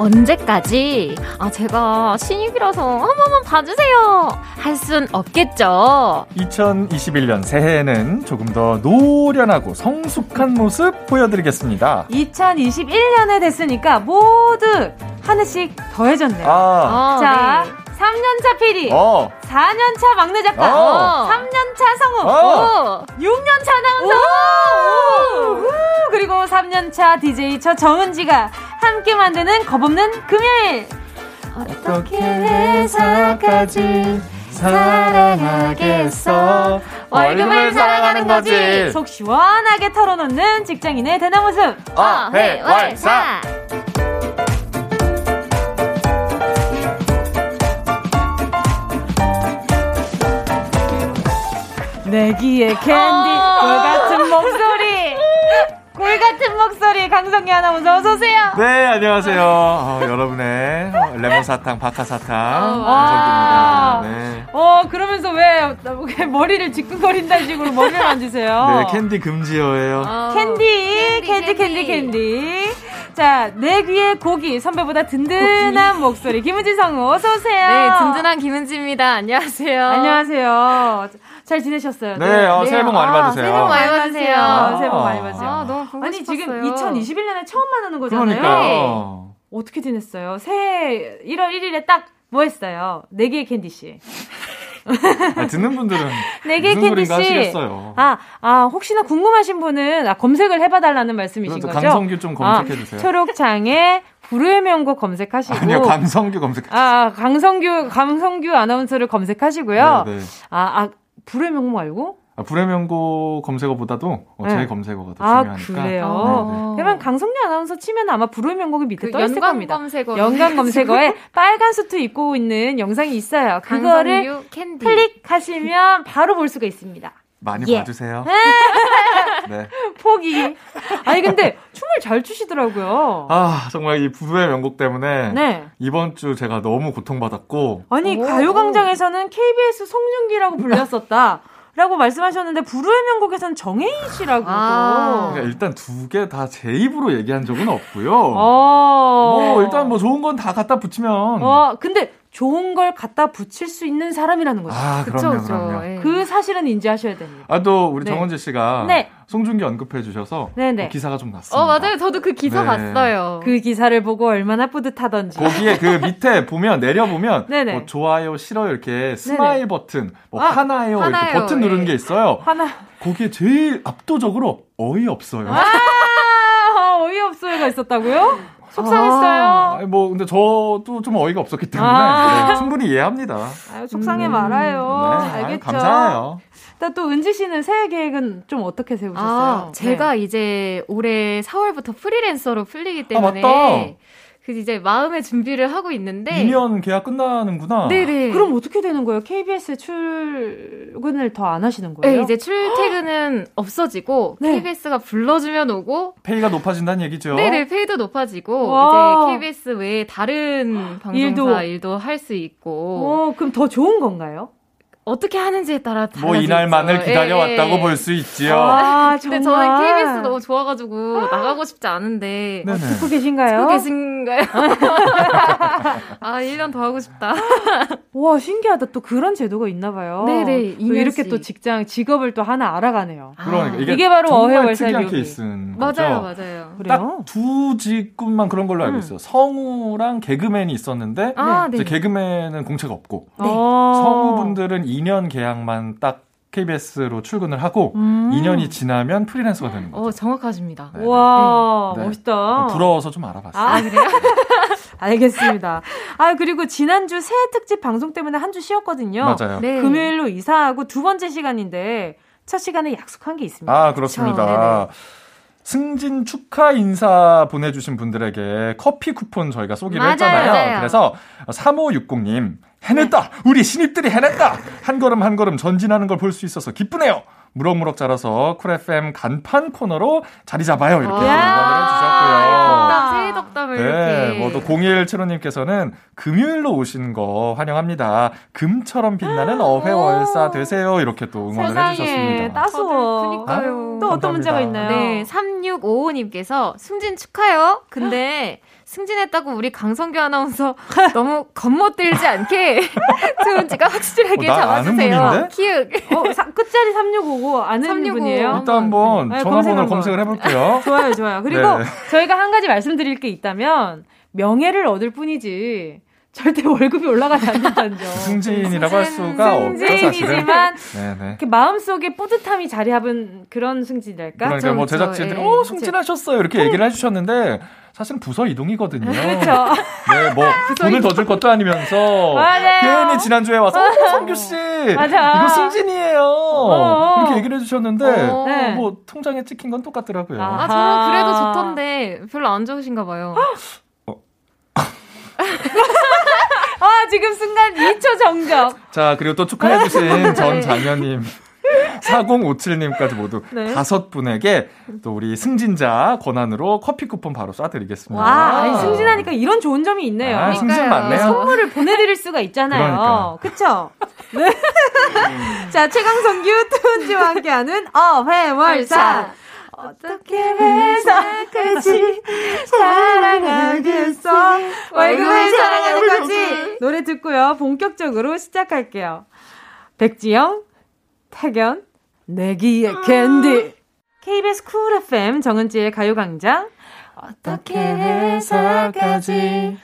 S7: 언제까지? 아, 제가 신입이라서 한 번만 봐주세요. 할 순 없겠죠.
S8: 2021년 새해에는 조금 더 노련하고 성숙한 모습 보여드리겠습니다.
S1: 2021년에 됐으니까 모두 하나씩 더해졌네요.
S8: 아,
S1: 자,
S7: 네.
S1: 3년차 PD,
S8: 어,
S1: 4년차 막내 작가,
S8: 어.
S1: 3년차 성우,
S8: 어.
S1: 6년차 아나운서, 우! 그리고 3년차 DJ 저 정은지가 함께 만드는 겁없는 금요일.
S8: 어떻게 회사까지 사랑하겠어. 월급을 사랑하는 거지.
S1: 속 시원하게 털어놓는 직장인의 대나 모습.
S8: 어, 회, 월, 사.
S1: 내 귀의 캔디,
S7: 어.
S1: 목소리. 꿀 같은 목소리, 강성규 아나운서 어서 오세요.
S8: 네, 안녕하세요. 어, 여러분의 레몬 사탕, 박하 사탕,
S1: 와.
S8: 정입니다 네.
S1: 어, 그러면서 왜, 왜 머리를 지끈거린다는 식으로 머리를 만지세요?
S8: 네, 캔디 금지어예요.
S7: 어.
S1: 캔디, 캔디, 캔디, 캔디. 자, 내 귀에 고기, 선배보다 든든한 목소리, 김은지 성우, 어서오세요.
S7: 네, 든든한 김은지입니다. 안녕하세요.
S1: 안녕하세요. 잘 지내셨어요?
S8: 네, 어, 새해 복 많이
S7: 아,
S8: 받으세요.
S7: 새해 복 많이 받으세요.
S1: 아, 새해 복 많이 받으세요.
S7: 아, 너무 보고
S1: 아니,
S7: 싶었어요.
S1: 지금 2021년에 처음 만나는 거잖아요.
S8: 그러니까요.
S1: 어떻게 지냈어요? 새해 1월 1일에 딱 뭐 했어요? 내 귀의 캔디 씨.
S8: 아, 듣는 분들은
S1: 내 귀의
S8: 무슨
S1: 캔디씨.
S8: 소리인가 하시겠어요.
S1: 아, 아, 혹시나 궁금하신 분은 아, 검색을 해봐달라는 말씀이신. 거죠?
S8: 강성규 좀 검색해 주세요.
S1: 아, 초록창에 불후의 명곡 검색하시고.
S8: 아니요, 강성규 검색.
S1: 아, 강성규, 강성규 아나운서를 검색하시고요.
S8: 네, 네.
S1: 아, 아, 불후의 명곡 말고?
S8: 아, 불의 명곡 검색어보다도 어, 제
S1: 네.
S8: 검색어가 더
S1: 아,
S8: 중요하니까.
S1: 그래요?
S8: 네, 네.
S1: 그러면 강성규 아나운서 치면 아마 불후의 명곡이 밑에
S7: 그
S1: 떠 있을 겁니다.
S7: 검색어.
S1: 연관 검색어에 빨간 수트 입고 있는 영상이 있어요. 그거를. 클릭하시면 바로 볼 수가 있습니다.
S8: 많이
S1: 예.
S8: 봐주세요. 네.
S1: 포기. 아니 근데 춤을 잘 추시더라고요.
S8: 아, 정말 이 불의 명곡 때문에
S1: 네.
S8: 이번 주 제가 너무 고통받았고
S1: 아니
S7: 오.
S1: 가요광장에서는 KBS 송중기라고 불렸었다. 라고 말씀하셨는데 불후의 명곡에서는 정혜인 씨라고
S7: 아.
S8: 그러니까 일단 두 개 다 제 입으로 얘기한 적은 없고요.
S1: 어.
S8: 뭐 일단 뭐 좋은 건 다 갖다 붙이면
S1: 어, 근데 좋은 걸 갖다 붙일 수 있는 사람이라는 거죠.
S8: 아,
S7: 그쵸,
S8: 그럼요. 그럼요.
S7: 예.
S1: 그 사실은 인지하셔야 됩니다.
S8: 아, 또 우리
S1: 네.
S8: 정원재 씨가
S1: 네.
S8: 송중기 언급해 주셔서
S1: 네네.
S8: 어, 기사가 좀 났습니다.
S7: 어, 맞아요. 저도 그 기사
S8: 네.
S7: 봤어요.
S1: 그 기사를 보고 얼마나 뿌듯하던지.
S8: 거기에 그 밑에 보면 내려보면
S1: 네네.
S8: 뭐 좋아요, 싫어요 이렇게 스마일 버튼, 뭐
S1: 아,
S8: 화나요 이렇게
S7: 화나요,
S8: 버튼 누르는
S7: 예.
S8: 게 있어요.
S1: 화나.
S8: 거기에 제일 압도적으로 어이 없어요.
S1: 아, 어이없어요가 있었다고요? 속상했어요.
S8: 아니, 뭐 근데 저도 좀 어이가 없었기 때문에
S1: 아.
S8: 네, 충분히 이해합니다.
S1: 아유, 속상해 말아요.
S8: 네, 아유,
S1: 알겠죠?
S8: 감사해요.
S1: 일단 또 은지 씨는 새해 계획은 좀 어떻게 세우셨어요?
S7: 아, 제가
S1: 네.
S7: 이제 올해 4월부터 프리랜서로 풀리기 때문에
S8: 맞다.
S7: 그 이제 마음의 준비를 하고 있는데
S8: 2년 계약 끝나는구나.
S7: 네네.
S1: 그럼 어떻게 되는 거예요? KBS 출근을 더 안 하시는 거예요?
S7: 네, 이제 출퇴근은 없어지고
S1: 네.
S7: KBS가 불러주면 오고
S8: 페이가 높아진다는 얘기죠.
S7: 네네 페이도 높아지고
S1: 와.
S7: 이제 KBS 외에 다른 방송사
S1: 일도.
S7: 일도, 할 수 있고
S1: 어, 그럼 더 좋은 건가요?
S7: 어떻게 하는지에 따라.
S8: 뭐 이날만을 기다려왔다고
S7: 예, 예.
S8: 볼수 있지요.
S1: 아,
S7: 근데. 저는 KBS 너무 좋아가지고 나가고 싶지 않은데
S8: 네네.
S1: 듣고 계신가요?
S7: 듣고 계신가요? 아 1년 더 하고 싶다.
S1: 와, 신기하다. 또 그런 제도가 있나 봐요.
S7: 네네,
S1: 또 이렇게
S7: 2년씩.
S1: 또 직장, 직업을 또 하나 알아가네요.
S8: 그러니까 이게,
S1: 이게 바로 어회월사
S8: 특이한
S1: 묘기.
S8: 케이스인 거죠.
S7: 맞아요, 맞아요.
S8: 딱 두 직군만 그런 걸로 알고
S1: 음.
S8: 있어요. 성우랑 개그맨이 있었는데
S7: 아, 네.
S8: 이제 개그맨은 공채가 없고
S1: 어.
S8: 성우분들은 2년 계약만 딱 KBS로 출근을 하고
S1: 음.
S8: 2년이 지나면 프리랜서가 되는 거죠.
S7: 어 정확하십니다.
S8: 네.
S1: 와,
S8: 네.
S1: 멋있다.
S8: 부러워서 좀 알아봤어요.
S1: 아,
S7: 그래요?
S1: 알겠습니다. 아, 그리고 지난주 새해 특집 방송 때문에 한 주 쉬었거든요.
S8: 맞아요.
S7: 네.
S1: 금요일로 이사하고 두 번째 시간인데 첫 시간에 약속한 게 있습니다.
S8: 아, 그렇습니다. 승진 축하 인사 보내주신 분들에게 커피 쿠폰 저희가 쏘기로
S7: 맞아요,
S8: 했잖아요.
S7: 맞아요.
S8: 그래서 3560님, 해냈다! 우리 신입들이 해냈다! 한 걸음 한 걸음 전진하는 걸 볼 수 있어서 기쁘네요! 무럭무럭 자라서 쿨 FM 간판 코너로 자리 잡아요. 이렇게
S1: 야.
S8: 응원을 해주셨고요.
S7: 덕담, 새해 덕담을
S8: 네. 뭐또 0175님께서는 금요일로 오신 거 환영합니다. 금처럼 빛나는 어회월사 되세요. 이렇게 또 응원을
S1: 세상에
S8: 해주셨습니다.
S1: 따스워.
S7: 그니까요.
S1: 또 어떤
S8: 감사합니다.
S1: 문제가 있나요?
S7: 네, 3655님께서 승진 축하요. 근데 승진했다고 우리 강성규 아나운서 너무 겉멋들지 않게 좋은지가 확실하게
S8: 어,
S7: 잡아주세요. 키읔.
S1: 어, 사- 끝자리 3655 아는
S7: 365.
S1: 분이에요?
S8: 일단 한번
S1: 네,
S8: 전화번호를
S1: 검색
S8: 검색을. 해볼게요.
S1: 좋아요, 좋아요. 그리고
S8: 네.
S1: 저희가 한 가지 말씀드릴 게 있다면 명예를 얻을 뿐이지 절대 월급이 올라가지 않는다는 점.
S8: 승진이라고 할 수가 없죠, 사실은.
S1: 이렇게 마음속에 뿌듯함이 자리 잡은 그런 승진이랄까?
S8: 그러니까 뭐
S7: 그쵸,
S8: 제작진들이
S7: 예.
S8: 어 승진하셨어요 이렇게 얘기를 해주셨는데 사실은 부서 이동이거든요.
S1: 그렇죠.
S8: 네, 뭐 돈을 더 줄 것도 아니면서
S1: 맞아요.
S8: 괜히 지난주에 와서 어, 성규 씨
S1: 맞아.
S8: 이거 승진이에요
S1: 어.
S8: 이렇게 얘기를 해주셨는데
S7: 어.
S1: 네.
S8: 뭐 통장에 찍힌 건 똑같더라고요.
S1: 아.
S7: 아, 저는 그래도 좋던데 별로 안 좋으신가 봐요.
S1: 아, 지금 순간 2초 정적.
S8: 자 그리고 또 축하해주신 전 장현님. 4057님까지 모두
S1: 네.
S8: 다섯 분에게 또 우리 승진자 권한으로 커피 쿠폰 바로 쏴드리겠습니다.
S1: 와, 아니, 승진하니까 이런 좋은 점이 있네요.
S8: 아, 승진. 맞네요.
S1: 선물을 보내드릴 수가 있잖아요. 그쵸? 네. 자, 최강성규 투은지와 함께하는 어회월사. 어떻게 회사까지 사랑하겠어? 월급을 사랑하는 거지? 노래 듣고요. 본격적으로 시작할게요. 백지영, 택연, 내 귀의 캔디. KBS Cool FM 정은지의 가요광장. 어떻게 회사까지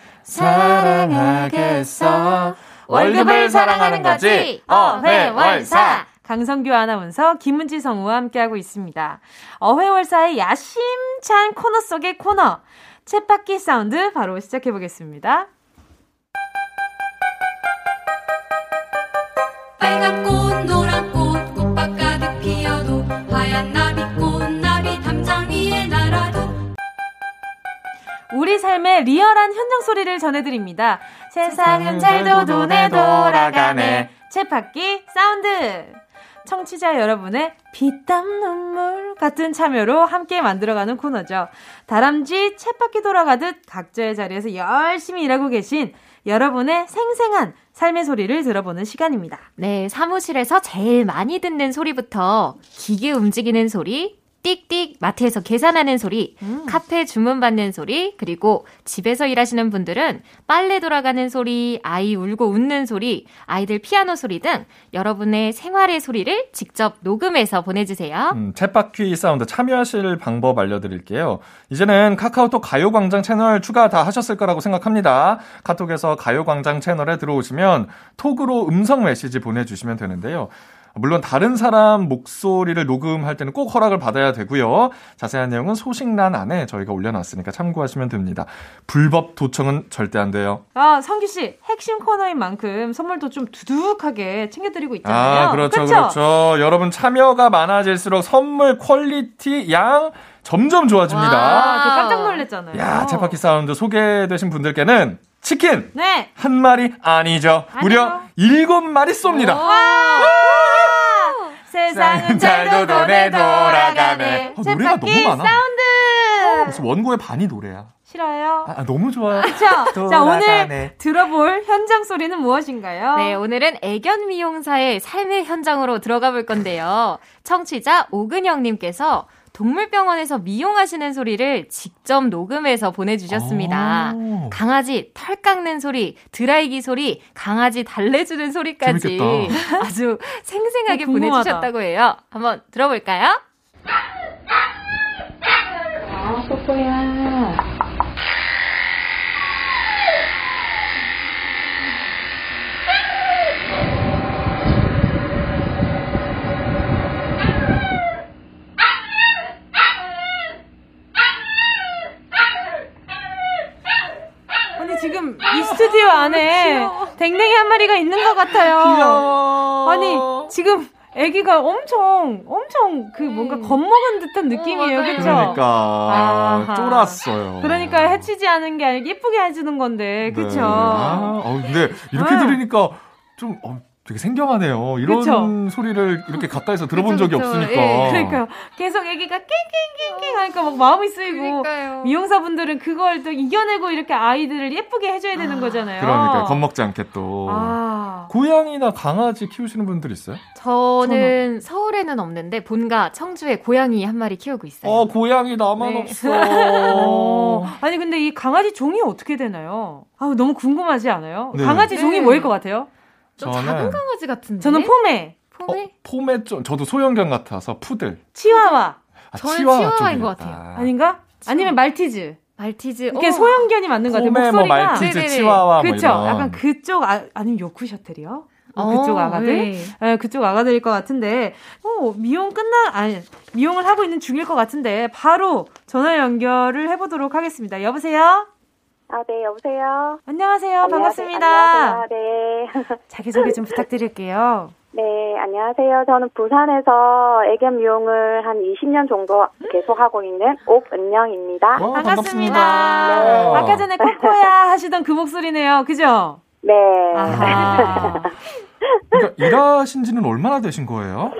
S1: 사랑하겠어? 월급을 사랑하는 거지. 어회월사. 강성규 아나운서, 김은지 성우와 함께하고 있습니다. 어회월사의 야심찬 코너 속의 코너. 쳇바퀴 사운드 바로 시작해보겠습니다.
S9: 빨간 꽃 노란 꽃 꽃밭 가득 피어도 하얀 나비꽃 나비 담장 위에 날아도
S1: 우리 삶의 리얼한 현장 소리를 전해드립니다. 세상은 잘도 도네 돌아가네. 쳇바퀴 사운드. 청취자 여러분의 피땀 눈물 같은 참여로 함께 만들어가는 코너죠. 다람쥐 쳇바퀴 돌아가듯 각자의 자리에서 열심히 일하고 계신 여러분의 생생한 삶의 소리를 들어보는 시간입니다.
S7: 네, 사무실에서 제일 많이 듣는 소리부터 기계 움직이는 소리, 띡띡 마트에서 계산하는 소리, 카페 주문 받는 소리, 그리고 집에서 일하시는 분들은 빨래 돌아가는 소리, 아이 울고 웃는 소리, 아이들 피아노 소리 등 여러분의 생활의 소리를 직접 녹음해서 보내주세요.
S8: 음, 쳇바퀴 사운드 참여하실 방법 알려드릴게요. 이제는 카카오톡 가요광장 채널 추가 다 하셨을 거라고 생각합니다. 카톡에서 가요광장 채널에 들어오시면 톡으로 음성 메시지 보내주시면 되는데요. 물론 다른 사람 목소리를 녹음할 때는 꼭 허락을 받아야 되고요. 자세한 내용은 소식란 안에 저희가 올려놨으니까 참고하시면 됩니다. 불법 도청은 절대 안 돼요.
S1: 아, 성규 씨, 핵심 코너인 만큼 선물도 좀 두둑하게 챙겨드리고 있잖아요.
S8: 아, 그렇죠,
S1: 그쵸?
S8: 그렇죠. 여러분 참여가 많아질수록 선물 quality 양 점점 좋아집니다.
S1: 아, 저 깜짝 놀랐잖아요.
S8: 야, 쳇바퀴 사운드 소개되신 분들께는 치킨
S1: 네.
S8: 한 마리 아니죠. 무려 일곱 마리 쏩니다.
S1: 와! 세상은 잘도 도네 돌아가네.
S8: 아, 노래가 너무 많아.
S1: 사운드.
S8: 무슨 원고의 반이 노래야.
S1: 싫어요.
S8: 아, 너무 좋아요.
S1: 자, 자, 오늘. 들어볼 현장 소리는 무엇인가요?
S7: 네, 오늘은 애견 미용사의 삶의 현장으로 들어가 볼 건데요. 청취자 오근영님께서 동물병원에서 미용하시는 소리를 직접 녹음해서 보내주셨습니다.
S8: 오.
S7: 강아지 털 깎는 소리, 드라이기 소리, 강아지 달래주는 소리까지
S8: 재밌겠다.
S7: 아주 생생하게
S1: 어.
S7: 보내주셨다고 해요. 한번 들어볼까요?
S1: 아, 뽀뽀야. 언니 지금 이 스튜디오 안에 댕댕이 한 마리가 있는 것 같아요.
S8: 귀여워.
S1: 아니, 지금 아기가 엄청, 엄청 그 뭔가 겁먹은 듯한 느낌이에요.
S7: 맞아요.
S1: 그쵸?
S8: 그러니까
S1: 아하.
S8: 쫄았어요.
S1: 그러니까 해치지 않은 게 아니라 예쁘게 해주는 건데, 그쵸?
S8: 네. 아, 어, 근데 이렇게
S1: 네.
S8: 들으니까 좀 어, 되게 생경하네요. 이런
S1: 그쵸?
S8: 소리를 이렇게 가까이서 들어본
S7: 그쵸,
S8: 적이
S7: 그쵸.
S8: 없으니까.
S7: 예,
S1: 그러니까 계속 아기가 깽깽깽깽 하니까 막 마음이 쓰이고
S7: 그러니까요.
S1: 미용사분들은 그걸 또 이겨내고 이렇게 아이들을 예쁘게 해줘야 되는 거잖아요.
S8: 그러니까 겁먹지 않게 또.
S1: 아,
S8: 고양이나 강아지 키우시는 분들 있어요?
S7: 저는 서울에는 없는데 본가 청주에 고양이 한 마리 키우고 있어요.
S8: 어, 고양이 나만
S7: 네.
S8: 없어.
S1: 어. 아니 근데 이 강아지 종이 어떻게 되나요? 아 너무 궁금하지 않아요?
S8: 네.
S1: 강아지 종이
S7: 네.
S1: 뭐일 것 같아요?
S7: 좀
S8: 저는-
S7: 작은 강아지 같은데.
S1: 저는 포메,
S8: 어,
S7: 포메?
S8: 폼에 좀 저도 소형견 같아서 푸들.
S1: 치와와
S8: 아,
S7: 저는
S8: 치와와
S7: 치와와인 것
S8: 쪽이겠다.
S7: 같아요.
S1: 아닌가? 아니면 말티즈.
S7: 말티즈.
S1: 이게
S7: 어.
S1: 소형견이 맞는 것 같아요.
S8: 폼에 뭐
S1: 목소리가.
S8: 말티즈,
S7: 네네네.
S8: 치와와 뭐
S1: 그쵸?
S8: 이런.
S1: 약간 그쪽 아, 아니면 요크셔틀이요?
S7: 어,
S1: 그쪽 아가들?
S7: 네.
S1: 네, 그쪽 아가들일 것 같은데, 어, 미용 끝나, 아니, 미용을 하고 있는 중일 것 같은데, 바로 전화 연결을 해보도록 하겠습니다. 여보세요?
S10: 아, 네, 여보세요?
S1: 안녕하세요.
S10: 안녕하세요.
S1: 반갑습니다.
S10: 안녕하세요. 네.
S1: 자기소개 좀 부탁드릴게요.
S10: 네, 안녕하세요. 저는 부산에서 애견 미용을 한 20년 정도 계속하고 있는 옥은영입니다.
S8: 어,
S1: 반갑습니다.
S10: 네.
S1: 아까 전에 코코야 하시던 그 목소리네요. 그죠?
S10: 네.
S8: 그러니까 일하신 지는 얼마나 되신 거예요?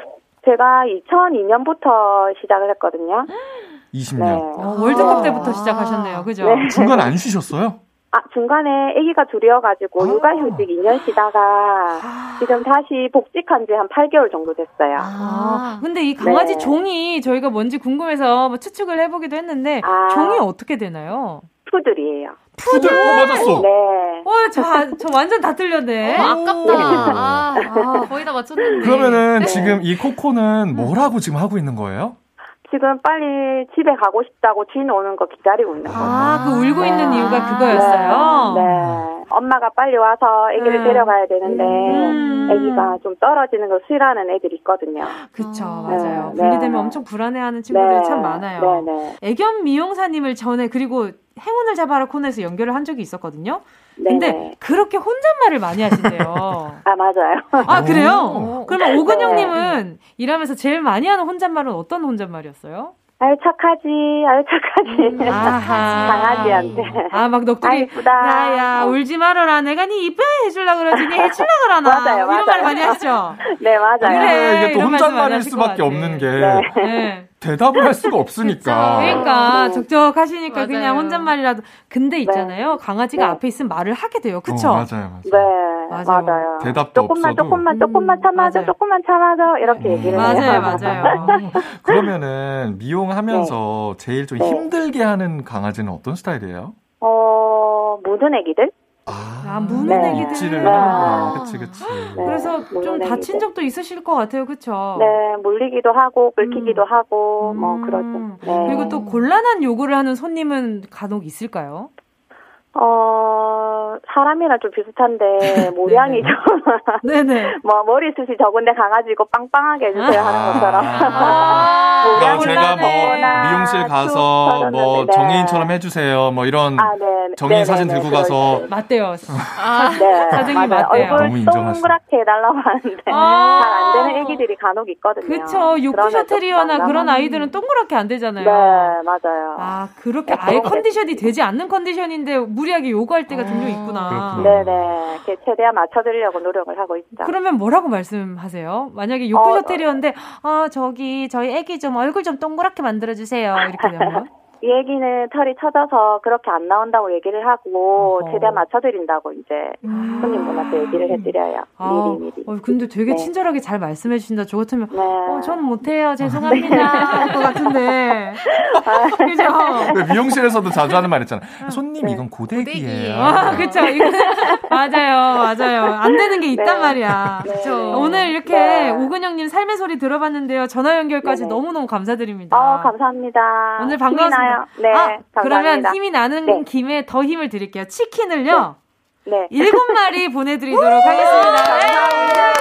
S10: 제가 2002년부터 시작을 했거든요.
S8: 20년.
S10: 네.
S1: 어, 월드컵
S7: 아.
S1: 때부터 시작하셨네요. 그죠?
S10: 네.
S8: 중간 안 쉬셨어요?
S10: 아, 중간에 아기가 둘이어가지고
S8: 아.
S10: 육아휴직 2년 쉬다가 지금 다시 복직한 지 한 8개월 정도 됐어요.
S1: 아, 근데 이 강아지
S10: 네.
S1: 종이 저희가 뭔지 궁금해서 뭐 추측을 해보기도 했는데,
S10: 아.
S1: 종이 어떻게 되나요?
S10: 푸들이에요.
S8: 푸들. 어, 맞았어.
S10: 네.
S1: 어, 저, 저 완전 다 틀렸네.
S7: 어, 아깝다. 아, 아, 거의 다 맞췄는데.
S8: 그러면은
S1: 네.
S8: 지금 이 코코는 뭐라고 지금 하고 있는 거예요?
S10: 지금 빨리 집에 가고 싶다고 주인 오는 거 기다리고 있는 거예요.
S1: 아, 그 울고
S10: 네.
S1: 있는 이유가 그거였어요?
S10: 네. 네. 엄마가 빨리 와서 아기를
S1: 네.
S10: 데려가야 되는데
S1: 음.
S10: 아기가 좀 떨어지는 걸 싫어하는 애들이 있거든요.
S1: 그쵸,
S7: 아.
S1: 맞아요.
S10: 네.
S1: 분리되면
S10: 네.
S1: 엄청 불안해하는 친구들이 참 많아요.
S10: 네, 네.
S1: 애견 미용사님을 전에 그리고 행운을 잡아라 코너에서 연결을 한 적이 있었거든요.
S10: 네.
S1: 근데
S10: 네.
S1: 그렇게 혼잣말을 많이 하신대요.
S10: 아, 맞아요.
S1: 아, 그래요?
S7: 오.
S1: 그러면 오근영님은 일하면서 제일 많이 하는 혼잣말은 어떤 혼잣말이었어요?
S10: 아유, 착하지. 아유, 착하지. 강아지한테.
S1: 아, 막
S10: 아,
S1: 넋두리.
S10: 이쁘다.
S1: 야야,
S10: 어.
S1: 울지 말아라. 내가 네 이쁘게 해주려고 그러지. 니 해주려고 그러나.
S10: 맞아요,
S1: 이런 말
S10: 맞아요.
S1: 많이 하시죠?
S10: 네, 맞아요.
S1: 그래.
S8: 이게 또 혼잣말일 수밖에. 없는 게
S10: 네.
S1: 네.
S8: 대답을 할 수가 없으니까.
S1: 그러니까
S10: 네.
S1: 적적하시니까
S7: 맞아요.
S1: 그냥 혼잣말이라도. 근데 있잖아요. 강아지가
S10: 네.
S1: 앞에 있으면 말을 하게 돼요.
S8: 어,
S1: 그쵸?
S8: 맞아요, 맞아요.
S10: 네,
S1: 맞아요.
S10: 맞아요.
S8: 대답도
S10: 조금만,
S8: 없어도.
S10: 조금만, 조금만 참아줘,
S1: 맞아요.
S10: 조금만 참아줘. 이렇게
S8: 음.
S10: 얘기를
S1: 맞아요,
S10: 해요.
S1: 맞아요.
S8: 아, 그러면은 미용하면서 제일 좀
S10: 네.
S8: 힘들게 하는 강아지는 어떤 스타일이에요?
S10: 어, 모든 애기들?
S1: 아, 무는
S10: 네.
S1: 애기들.
S10: 네.
S8: 하는구나. 그치, 그치.
S10: 네.
S1: 그래서 좀 다친
S10: 애기들.
S1: 적도 있으실 것 같아요. 그쵸?
S10: 네, 물리기도 하고, 긁히기도 하고, 뭐,
S1: 음.
S10: 그러죠. 네.
S1: 그리고 또 곤란한 요구를 하는 손님은 간혹 있을까요?
S10: 어, 사람이랑 좀 비슷한데, 모양이 좀,
S1: 네네.
S10: 뭐, 머리숱이 적은데 강아지고 빵빵하게 해주세요 하는 것처럼.
S1: 아,
S8: 그러니까 제가 뭐. 미용실 가서
S10: 툭
S8: 뭐. 정인처럼 해주세요. 뭐 이런
S10: 아, 네.
S8: 정인
S10: 네,
S8: 사진
S10: 네,
S8: 들고
S10: 네,
S8: 가서
S1: 맞대요.
S7: 아,
S10: 네,
S1: 사진이. 맞대요.
S10: 얼굴. 동그랗게 해달라고 하는데
S1: 아.
S10: 잘안 되는 애기들이 간혹 있거든요.
S1: 그쵸. 요크셔 테리어나 그런 아이들은 동그랗게 안 되잖아요.
S10: 네, 맞아요.
S1: 아, 그렇게 아예 컨디션이 되지 않는 컨디션인데 무 리하게 요구할 때가 종종 있구나.
S8: 그렇구나.
S10: 네네. 최대한 맞춰드리려고 노력을 하고 있죠.
S1: 그러면 뭐라고 말씀하세요? 만약에 요크셔
S10: 어,
S1: 테리어인데, 아, 저기, 저희 애기 좀 얼굴 좀 동그랗게 만들어주세요. 이렇게 되면.
S10: 이 애기는 털이 쳐져서 그렇게 안 나온다고 얘기를 하고
S1: 어허.
S10: 최대한 맞춰드린다고 이제
S1: 음.
S10: 손님분한테 얘기를 해드려요.
S1: 아,
S10: 미리 미리.
S1: 어, 근데 되게
S10: 네.
S1: 친절하게 잘 말씀해 주신다. 저 같으면,
S10: 네.
S1: 어, 전 못해요. 죄송합니다. 할 것 같은데. 그죠?
S8: 왜 미용실에서도 자주 하는 말 있잖아. 손님 이건 고데기예요.
S1: 아, 그쵸. 이거, 맞아요, 맞아요. 안 되는 게 있단
S10: 네.
S1: 말이야.
S10: 네.
S1: 그쵸. 오늘 이렇게
S10: 네.
S1: 오근영님 삶의 소리 들어봤는데요. 전화 연결까지. 너무너무 감사드립니다.
S10: 어, 감사합니다.
S1: 오늘 반가웠습니다.
S10: 나요. 네,
S1: 아,
S10: 감사합니다.
S1: 그러면 힘이 나는
S10: 네.
S1: 김에 더 힘을 드릴게요. 치킨을요.
S10: 네.
S1: 일곱 마리 보내드리도록 하겠습니다.
S10: 감사합니다.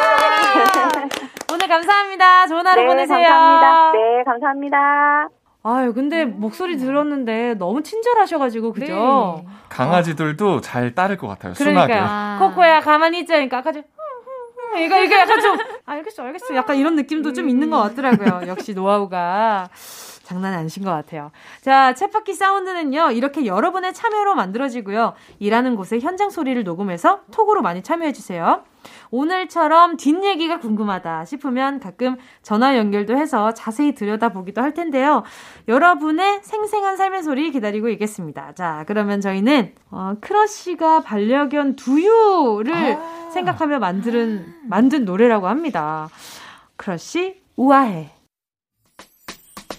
S1: 오늘 감사합니다. 좋은 하루
S10: 네,
S1: 보내세요.
S10: 감사합니다. 네, 감사합니다.
S1: 아유, 근데 목소리 들었는데 너무 친절하셔가지고, 그죠?
S7: 네.
S8: 강아지들도 잘 따를 것 같아요. 순하게.
S1: 그러니까요.
S7: 아.
S1: 코코야, 가만히 있자. 그러니까 아까 좀, 이거, 이거 약간 좀, 알겠어, 알겠어. 약간 이런 느낌도 좀 있는 것 같더라고요. 역시 노하우가. 장난 아니신 것 같아요. 자, 챗바퀴 사운드는요, 이렇게 여러분의 참여로 만들어지고요. 일하는 곳의 현장 소리를 녹음해서 톡으로 많이 참여해주세요. 오늘처럼 뒷얘기가 궁금하다 싶으면 가끔 전화 연결도 해서 자세히 들여다보기도 할 텐데요. 여러분의 생생한 삶의 소리 기다리고 있겠습니다. 자, 그러면 저희는, 어, 크러쉬가 반려견 두유를 생각하며 만든, 만든 노래라고 합니다. 크러쉬, 우아해.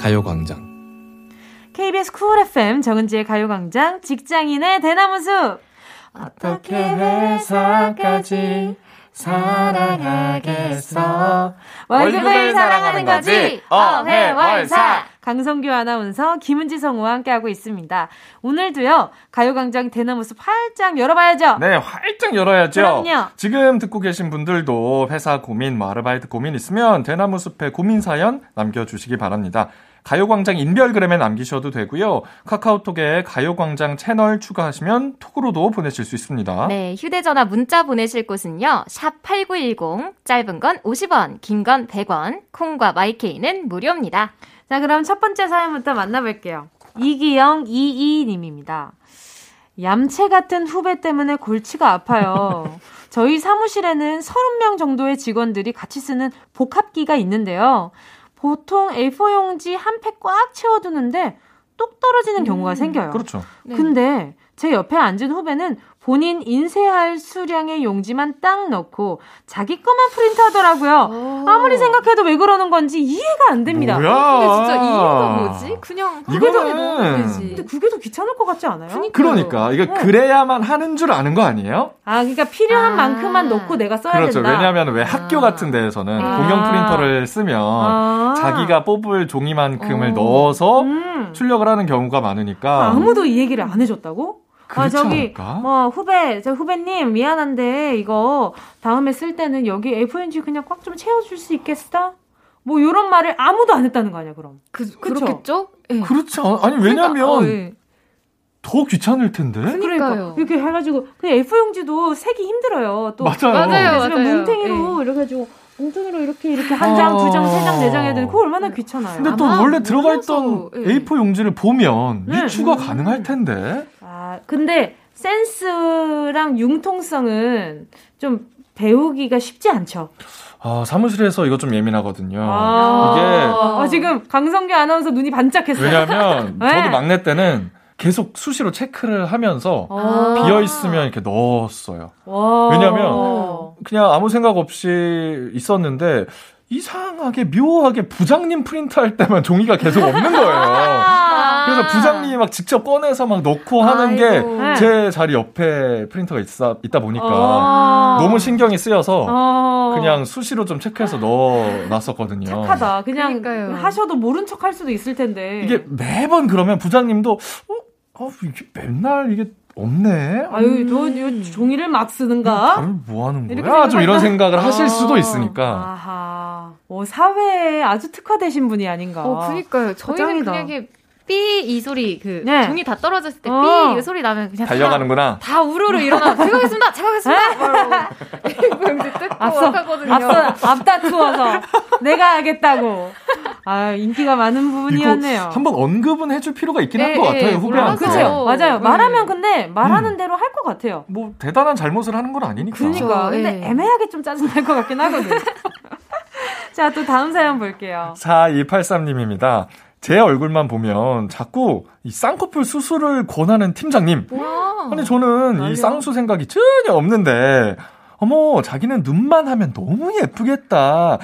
S11: 가요광장.
S1: KBS 쿨 FM 정은지의 가요광장 직장인의 대나무숲
S8: 어떻게 회사까지 사랑하겠어.
S1: 월급을 사랑하는 거지
S8: 어회월사.
S1: 강성규 아나운서 김은지 성우와 함께하고 있습니다. 오늘도요 가요광장 대나무숲 활짝 열어봐야죠.
S8: 네, 활짝 열어야죠.
S1: 그럼요.
S8: 지금 듣고 계신 분들도 회사 고민, 뭐 아르바이트 고민 있으면 대나무 숲에 고민 사연 남겨주시기 바랍니다. 가요광장 인별그램에 남기셔도 되고요. 카카오톡에 가요광장 채널 추가하시면 톡으로도 보내실 수 있습니다.
S7: 네, 휴대전화 문자 보내실 곳은요. 샵 8910, 짧은 건 50원, 긴 건 100원, 콩과 마이케이는 무료입니다.
S1: 자, 그럼 첫 번째 사연부터 만나볼게요. 이기영 22님입니다. 얌체 같은 후배 때문에 골치가 아파요. 저희 사무실에는 30명 정도의 직원들이 같이 쓰는 복합기가 있는데요. 보통 A4 용지 한 팩 꽉 채워두는데 똑 떨어지는 경우가 생겨요.
S8: 그렇죠.
S7: 네.
S1: 근데 제 옆에 앉은 후배는 본인 인쇄할 수량의 용지만 딱 넣고 자기 것만 프린트하더라고요. 아무리 생각해도 왜 그러는 건지 이해가 안 됩니다.
S8: 뭐야?
S7: 근데 진짜 이유가 뭐지? 그냥
S8: 이거는
S7: 넣으면 되지.
S1: 근데 그게 더 귀찮을 것 같지 않아요?
S8: 그러니까 이게 그래야만 하는 줄 아는 거 아니에요?
S1: 아, 그러니까 필요한
S7: 아.
S1: 만큼만 넣고 내가 써야
S8: 그렇죠.
S1: 된다.
S8: 왜냐하면 왜 학교 같은 데에서는
S1: 아.
S8: 공용 프린터를 쓰면
S1: 아.
S8: 자기가 뽑을 종이만큼을
S7: 어.
S8: 넣어서
S1: 음.
S8: 출력을 하는 경우가 많으니까
S1: 아무도 이 얘기를 안 해줬다고? 아,
S8: 그렇지
S1: 저기,
S8: 않을까?
S1: 뭐, 후배, 저 후배님, 미안한데, 이거, 다음에 쓸 때는 여기 A4용지 그냥 꽉 좀 채워줄 수 있겠어? 뭐, 요런 말을 아무도 안 했다는 거 아니야, 그럼.
S7: 그,
S1: 그쵸?
S7: 그렇겠죠? 예.
S8: 그렇지 않 아니 왜냐면
S7: 그러니까, 어, 예.
S8: 더 귀찮을 텐데.
S7: 그러니까요.
S1: 이렇게 해가지고, 그냥 A4 용지도 색이 힘들어요. 또.
S8: 맞아요.
S7: 맞아요. 맞아요.
S1: 뭉탱이로, 이렇게 해가지고, 뭉탱이로 이렇게, 이렇게 한 장, 두 장, 세 장, 네 장 해야 되는, 그거 얼마나 귀찮아요.
S8: 근데 또 원래 들어가 있던
S7: 예.
S8: A4 용지를 보면
S1: 네.
S8: 유추가 가능할 텐데.
S1: 아, 근데 센스랑 융통성은 좀 배우기가 쉽지 않죠.
S8: 아, 사무실에서 이거 좀 예민하거든요.
S1: 아, 아, 지금 강성규 아나운서 눈이 반짝했어요.
S8: 왜냐하면
S1: 네.
S8: 저도 막내 때는 계속 수시로 체크를 하면서
S1: 아.
S8: 비어 있으면 이렇게 넣었어요.
S1: 와.
S8: 왜냐면 그냥 아무 생각 없이 있었는데 이상하게 묘하게 부장님 프린트 할 때만 종이가 계속 없는 거예요. 그래서 부장님이 막 직접 꺼내서 막 넣고 하는
S7: 아이고.
S8: 게제 자리 옆에 프린터가 있다, 있다 보니까
S1: 아.
S8: 너무 신경이 쓰여서
S1: 어.
S8: 그냥 수시로 좀 체크해서 넣어놨었거든요.
S1: 착하다. 그냥
S7: 그러니까요.
S1: 하셔도 모른 척 할 수도 있을 텐데.
S8: 이게 매번 그러면 부장님도 어, 어 이게 맨날 이게 없네.
S1: 아유, 저, 이 종이를 막 쓰는가?
S8: 다들 뭐 하는
S1: 이렇게
S8: 거야? 좀 이런? 생각을 하실 수도
S1: 아.
S8: 있으니까.
S1: 아하. 어, 사회에 아주 특화되신 분이 아닌가.
S7: 어, 그니까요. 저희는. 그냥 이렇게 삐 이 소리, 그,
S1: 네.
S7: 종이 다 떨어졌을 때삐
S1: 어.
S7: 이 소리 나면 그냥
S8: 달려가는구나.
S7: 다, 다 우르르 일어나. 제가 하겠습니다! 제가 하겠습니다! 이러고 뜯고
S1: 앞서,
S7: 하거든요.
S1: 앞서, 앞다투어서 내가 하겠다고. 아, 인기가 많은 부분이었네요.
S8: 한번 언급은 해줄 필요가 있긴 한
S7: 네,
S8: 것 같아요,
S7: 네,
S8: 후배한테.
S1: 그죠? 맞아요.
S7: 네.
S1: 말하면 근데 말하는
S8: 음.
S1: 대로 할 것 같아요.
S8: 뭐 대단한 잘못을 하는 건 아니니까.
S1: 그러니까.
S7: 그렇죠.
S1: 근데
S7: 네.
S1: 애매하게 좀 짜증날 것 같긴 하거든. 자, 또 다음 사연 볼게요.
S8: 4283님입니다. 제 얼굴만 보면 자꾸 이 쌍꺼풀 수술을 권하는 팀장님.
S7: 뭐야?
S8: 아니 저는 이 쌍수 생각이 전혀 없는데 어머 자기는 눈만 하면 너무 예쁘겠다.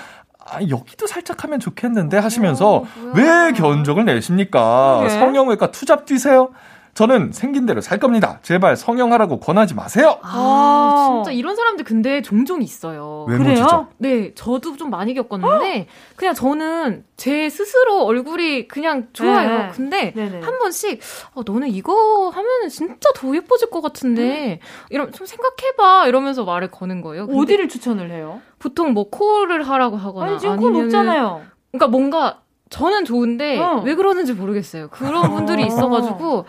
S8: 아, 여기도 살짝 하면 좋겠는데 하시면서 왜 견적을 내십니까?
S1: 그러게.
S8: 성형외과 투잡 뛰세요? 저는 생긴 대로 살 겁니다. 제발 성형하라고 권하지 마세요.
S7: 아, 진짜 이런 사람들 근데 종종 있어요.
S8: 외모지죠?
S7: 네, 저도 좀 많이 겪었는데 그냥 저는 제 스스로 얼굴이 그냥 좋아요.
S1: 네.
S7: 근데
S1: 네네.
S7: 한 번씩 어, 너는 이거 하면은 진짜 더 예뻐질 것 같은데 이런 좀 생각해봐 이러면서 말을 거는 거예요. 근데
S1: 어디를 추천을 해요?
S7: 보통 뭐 코를 하라고 하거나
S1: 아니, 지금 코
S7: 아니면은
S1: 높잖아요.
S7: 그러니까 뭔가 저는 좋은데
S1: 어.
S7: 왜 그러는지 모르겠어요. 그런 분들이 있어가지고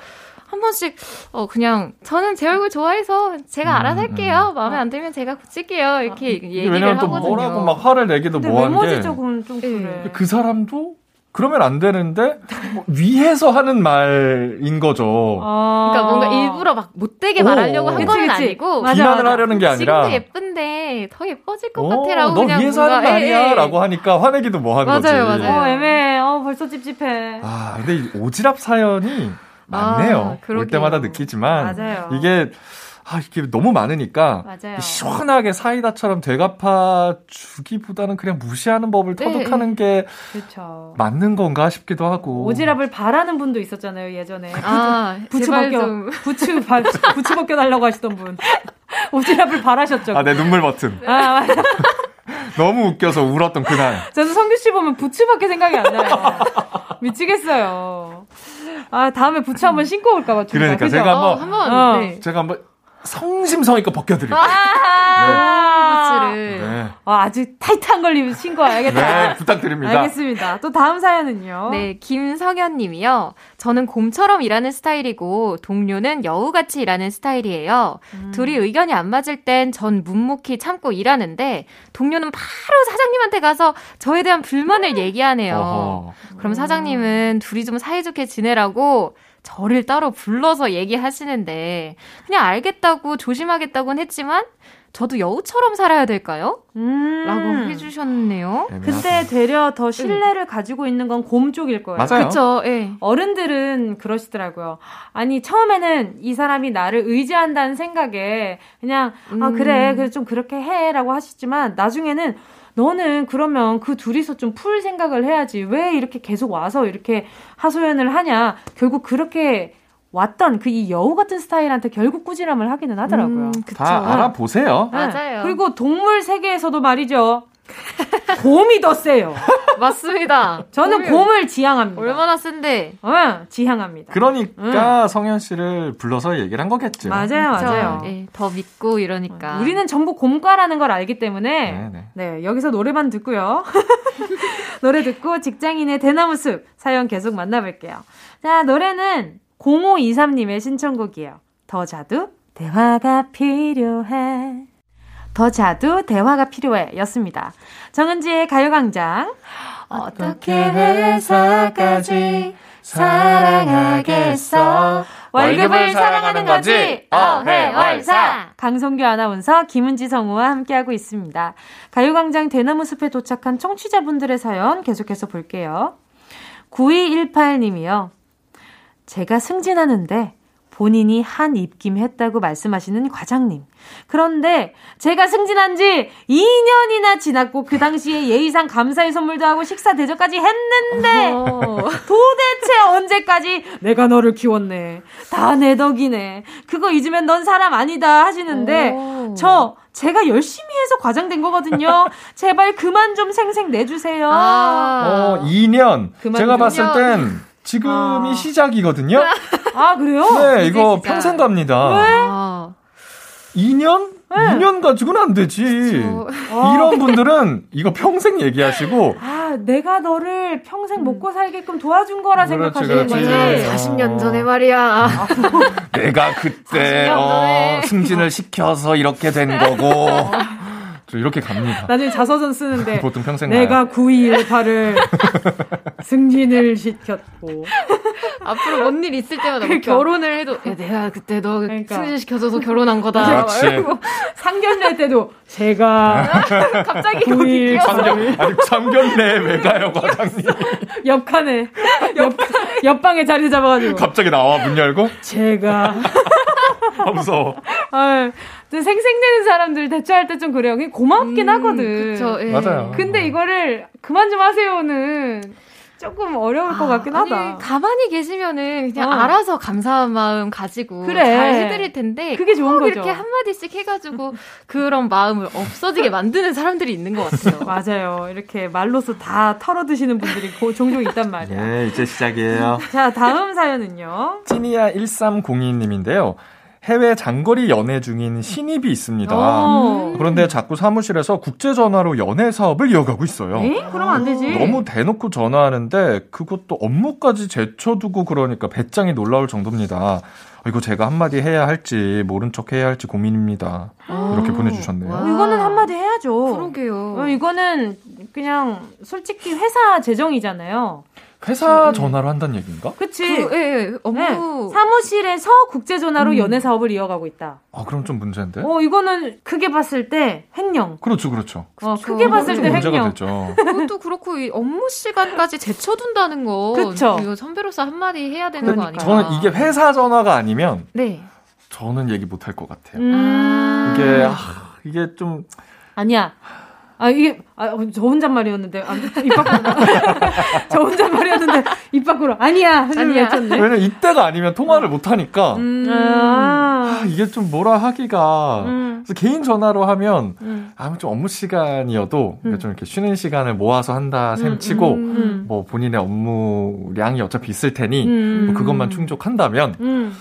S7: 한 번씩 어 그냥 저는 제 얼굴 좋아해서 제가 알아서 할게요. 마음에 안 들면 제가 고칠게요. 이렇게
S8: 이게
S7: 얘기를
S8: 왜냐면 또
S7: 하거든요.
S8: 뭐라고 막 화를 내기도 뭐한 게.
S1: 좀 그래.
S8: 그 사람도 그러면 안 되는데 뭐 위해서 하는 말인 거죠.
S7: 그러니까 뭔가 일부러 막 못되게
S8: 오.
S7: 말하려고 한 건. 아니고
S1: 맞아,
S8: 비난을
S1: 맞아.
S8: 하려는 게 아니라
S7: 지금도 예쁜데 더 예뻐질 것
S8: 어,
S7: 같아라고
S8: 너
S7: 그냥
S8: 위해서 하는
S7: 뭔가, 예,
S8: 말이야
S7: 예.
S8: 라고 하니까 화내기도 뭐한 거지.
S7: 맞아요, 맞아요.
S1: 어, 애매해. 어, 벌써 찝찝해.
S8: 아, 근데 이 오지랖 사연이 많네요. 올
S7: 그러게요.
S8: 때마다 느끼지만
S1: 맞아요.
S8: 이게 아, 이게 너무 많으니까
S1: 맞아요.
S8: 시원하게 사이다처럼 되갚아 주기보다는 그냥 무시하는 법을
S7: 네.
S8: 터득하는 게
S1: 그렇죠.
S8: 맞는 건가 싶기도 하고.
S1: 오지랖을 바라는 분도 있었잖아요, 예전에.
S7: 아,
S1: 부츠 벗겨,
S7: 좀.
S1: 부츠, 바, 부츠 벗겨 달라고 하시던 분. 오지�을 바라셨죠.
S8: 아, 내 눈물 버튼.
S1: 아, 맞아.
S8: 너무 웃겨서 울었던 그날.
S1: 저는 성규 씨 보면 부츠밖에 생각이 안 나요. 미치겠어요. 아, 다음에 부츠 한번 신고 올까봐.
S8: 그러니까 제가 한번,
S7: 어, 한번
S1: 어.
S7: 네.
S8: 제가 한번 성심성의껏 벗겨드릴게요.
S1: 아,
S8: 네.
S1: 어, 아주 타이트한 걸 신고 와야겠다.
S8: 네, 부탁드립니다.
S1: 알겠습니다. 또 다음 사연은요.
S7: 네, 김성현 님이요. 저는 곰처럼 일하는 스타일이고 동료는 여우같이 일하는 스타일이에요.
S1: 음.
S7: 둘이 의견이 안 맞을 땐 전 묵묵히 참고 일하는데 동료는 바로 사장님한테 가서 저에 대한 불만을 얘기하네요.
S8: 어허.
S7: 그럼 사장님은 둘이 좀 사이좋게 지내라고 저를 따로 불러서 얘기하시는데 그냥 알겠다고 조심하겠다고는 했지만 저도 여우처럼 살아야 될까요?
S1: 음.
S7: 라고 해주셨네요.
S1: 근데 되려 더 신뢰를 가지고 있는 건 곰 쪽일 거예요.
S8: 맞아요.
S7: 그쵸, 예.
S1: 어른들은 그러시더라고요. 아니 처음에는 이 사람이 나를 의지한다는 생각에 그냥 아
S7: 음.
S1: 그래 그래 좀 그렇게 해 라고 하시지만 나중에는 너는 그러면 그 둘이서 좀 풀 생각을 해야지 왜 이렇게 계속 와서 이렇게 하소연을 하냐 결국 그렇게 왔던 그 이 여우 같은 스타일한테 결국 꾸지람을 하기는 하더라고요.
S7: 음, 그쵸.
S8: 다 알아보세요.
S1: 네.
S7: 맞아요.
S1: 그리고 동물 세계에서도 말이죠. 곰이 더 세요.
S7: 맞습니다.
S1: 저는
S7: 곰이
S1: 곰을 지향합니다.
S7: 얼마나 센데.
S1: 어, 지향합니다.
S8: 그러니까 성현 씨를 불러서 얘기를 한 거겠죠.
S1: 맞아요? 맞아요.
S7: 예, 더 믿고 이러니까.
S1: 우리는 전부 곰과라는 걸 알기 때문에
S8: 네, 네.
S1: 네, 여기서 노래만 듣고요. 노래 듣고 직장인의 대나무 숲 사연 계속 만나볼게요. 자, 노래는 0523님의 신청곡이에요. 더 자두 대화가 필요해. 더 자두 대화가 필요해 였습니다. 정은지의 가요광장 어떻게 회사까지 사랑하겠어 월급을 사랑하는 거지 어해월사 강성규 아나운서 김은지 성우와 함께하고 있습니다. 가요광장 대나무 숲에 도착한 청취자분들의 사연 계속해서 볼게요. 9218님이요. 제가 승진하는데 본인이 한 입김 했다고 말씀하시는 과장님. 그런데 제가 승진한 지 2년이나 지났고 그 당시에 예의상 감사의 선물도 하고 식사 대접까지 했는데 도대체 언제까지 내가 너를 키웠네. 다 내 덕이네. 그거 잊으면 넌 사람 아니다 하시는데
S7: 오.
S1: 저 제가 열심히 해서 과장된 거거든요. 제발 그만 좀 생생 내주세요.
S7: 아.
S8: 어, 2년.
S1: 그만
S8: 제가
S1: 좀.
S8: 봤을 땐 지금이
S1: 아.
S8: 시작이거든요.
S1: 아, 그래요?
S8: 네, 이거
S7: 시작.
S8: 평생 갑니다.
S7: 아.
S8: 2년?
S1: 네.
S8: 2년 가지고는 안 되지. 이런 분들은 이거 평생 얘기하시고
S1: 아, 내가 너를 평생 먹고 살게끔 도와준 거라
S8: 그렇지,
S1: 생각하시는
S8: 그렇지.
S1: 거지.
S7: 40년 전에 말이야.
S8: 내가 그때
S7: 40년
S8: 어. 승진을 시켜서 이렇게 된 거고. 저 이렇게 갑니다.
S1: 나중에 자서전 쓰는데
S8: 보통 평생
S1: 내가
S8: 가요.
S1: 9218을 승진을 시켰고
S7: 앞으로 뭔 일 있을 때마다 뭐. 결혼을 해도 야, 내가 그때 너
S1: 그러니까.
S7: 승진시켜줘서 결혼한 거다.
S8: 그렇지.
S7: 말고
S1: 상견례 때도 제가
S7: 갑자기
S1: 91
S8: 참견, 아니, 참견례 왜 가요, 과장님?
S1: 옆칸에 옆, 옆방에 자리 잡아가지고
S8: 갑자기 나와, 문 열고?
S1: 제가
S8: 아, 무서워.
S1: 아유, 좀 생생내는 사람들 대처할 때 좀 그래요. 고맙긴 하거든.
S7: 그쵸, 예.
S8: 맞아요.
S1: 근데 이거를 그만 좀 하세요는 조금 어려울 것 같긴
S7: 아니,
S1: 하다.
S7: 가만히 계시면은 그냥
S1: 어.
S7: 알아서 감사한 마음 가지고
S1: 그래.
S7: 잘 해드릴 텐데
S1: 그게 좋은
S7: 꼭
S1: 거죠.
S7: 이렇게 한 마디씩 해가지고 그런 마음을 없어지게 만드는 사람들이 있는 것 같아요.
S1: 맞아요. 이렇게 말로서 다 털어 드시는 분들이 고- 종종 있단 말이야.
S8: 네, 이제 시작이에요.
S1: 자, 다음 사연은요.
S8: 찌니아 1302님인데요. 해외 장거리 연애 중인 신입이 있습니다.
S1: 오.
S8: 그런데 자꾸 사무실에서 국제 전화로 연애 사업을 이어가고 있어요.
S1: 에? 그러면 안 되지.
S8: 너무 대놓고 전화하는데 그것도 업무까지 제쳐두고 그러니까 배짱이 놀라울 정도입니다. 어, 이거 제가 한마디 해야 할지 모른 척 해야 할지 고민입니다. 이렇게 보내주셨네요.
S1: 어, 이거는 한마디 해야죠.
S7: 그러게요.
S1: 어, 이거는 그냥 솔직히 회사 재정이잖아요.
S8: 회사 전화로 한다는 얘기인가?
S1: 그치?
S7: 그, 예, 예, 업무.
S1: 네, 사무실에서 국제 전화로
S7: 음.
S1: 연애 사업을 이어가고 있다.
S8: 아 그럼 좀 문제인데?
S1: 어, 이거는 크게 봤을 때 횡령.
S8: 그렇죠, 그렇죠.
S1: 어, 크게 봤을 좀때
S8: 문제가
S1: 횡령.
S8: 되죠.
S7: 그것도 그렇고 이 업무 시간까지 제쳐둔다는 거.
S1: 그쵸.
S7: 이거 선배로서 한마디 해야 되는 거 아닌가.
S8: 저는 이게 회사 전화가 아니면
S7: 네.
S8: 저는 얘기 못할 것 같아요.
S1: 음.
S8: 이게 아, 이게 좀
S1: 아니야. 아, 이게, 아, 저 혼잣말이었는데, 아, 입 밖으로. 저 혼잣말이었는데, 입 밖으로. 아니야!
S7: 아니야.
S8: 왜냐면 이때가 아니면 통화를 못 하니까
S1: 음.
S8: 아, 이게 좀 뭐라 하기가
S1: 음.
S8: 그래서 개인 전화로 하면
S1: 음.
S8: 아무 좀 업무 시간이어도 그러니까 좀 이렇게 쉬는 시간을 모아서 한다 셈 치고
S1: 음.
S8: 뭐 본인의 업무량이 어차피 있을 테니
S1: 음.
S8: 뭐 그것만 충족한다면
S1: 음.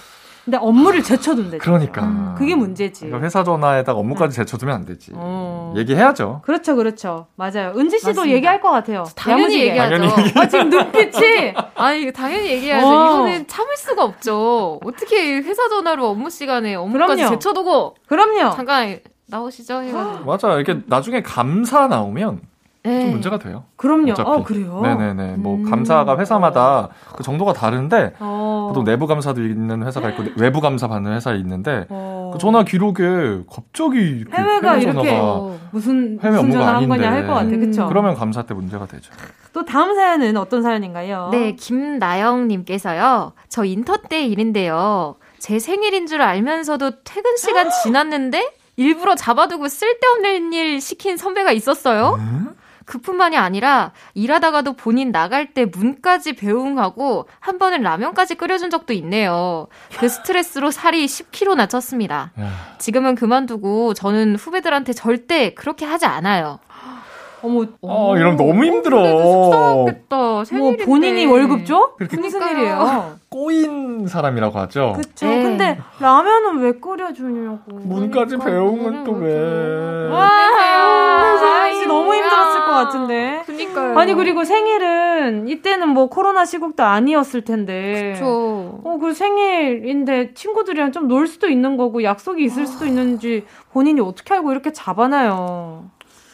S1: 근데 업무를 제쳐둔대.
S8: 그러니까
S1: 그게 문제지.
S8: 그러니까 회사 전화에다가 업무까지 제쳐두면 안 되지
S1: 어.
S8: 얘기해야죠
S1: 그렇죠, 그렇죠. 맞아요. 은지 씨도
S7: 맞습니다.
S1: 얘기할 것 같아요.
S7: 당연히. 얘기하죠.
S8: 당연히
S1: 아, 지금 눈빛이.
S7: 아니, 당연히 얘기해야죠.
S1: 어.
S7: 이거는 참을 수가 없죠. 어떻게 회사 전화로 업무 시간에 업무까지
S1: 그럼요.
S7: 제쳐두고
S1: 그럼요.
S7: 잠깐 나오시죠 해가지고.
S8: 맞아요 이렇게 나중에 감사 나오면
S7: 네.
S8: 좀 문제가 돼요
S1: 그럼요.
S8: 어차피.
S1: 어, 그래요?
S8: 네네네 뭐
S1: 음.
S8: 감사가 회사마다 그 정도가 다른데
S1: 어.
S8: 보통 내부 감사도 있는 회사가 있고 외부 감사 받는 회사 있는데
S1: 어.
S8: 그 전화 기록에 갑자기 이렇게
S1: 해외가
S8: 해외
S1: 이렇게 무슨,
S8: 해외
S1: 무슨
S8: 업무가
S1: 전화 한
S8: 아닌데
S1: 거냐 할 것 같아. 그쵸?
S8: 그러면 감사 때 문제가 되죠.
S1: 또 다음 사연은 어떤 사연인가요?
S7: 네, 김나영 님께서요. 저 인터 때 일인데요. 제 생일인 줄 알면서도 퇴근 시간 지났는데 일부러 잡아두고 쓸데없는 일 시킨 선배가 있었어요. 그뿐만이 아니라 일하다가도 본인 나갈 때 문까지 배웅하고 한 번은 라면까지 끓여준 적도 있네요. 그 스트레스로 살이 10kg나 쪘습니다. 지금은 그만두고 저는 후배들한테 절대 그렇게 하지 않아요.
S1: 어머,
S8: 어, 이러면 너무 힘들어.
S7: 속상하겠다.
S1: 뭐
S7: 생일인데.
S1: 본인이 월급 줘?
S8: 그렇게
S1: 무슨. 일이에요?
S8: 꼬인 사람이라고 하죠.
S1: 그쵸.
S7: 네.
S1: 근데 라면은 왜 끓여주냐고.
S8: 문까지 배우면 또 왜?
S1: 와, 아, 진짜 너무. 힘들었을 것 같은데.
S7: 그니까요.
S1: 아니 그리고 생일은 이때는 뭐 코로나 시국도 아니었을 텐데.
S7: 그쵸.
S1: 어, 그 생일인데 친구들이랑 좀 놀 수도 있는 거고 약속이 있을 수도 있는지 본인이 어떻게 알고 이렇게 잡아놔요.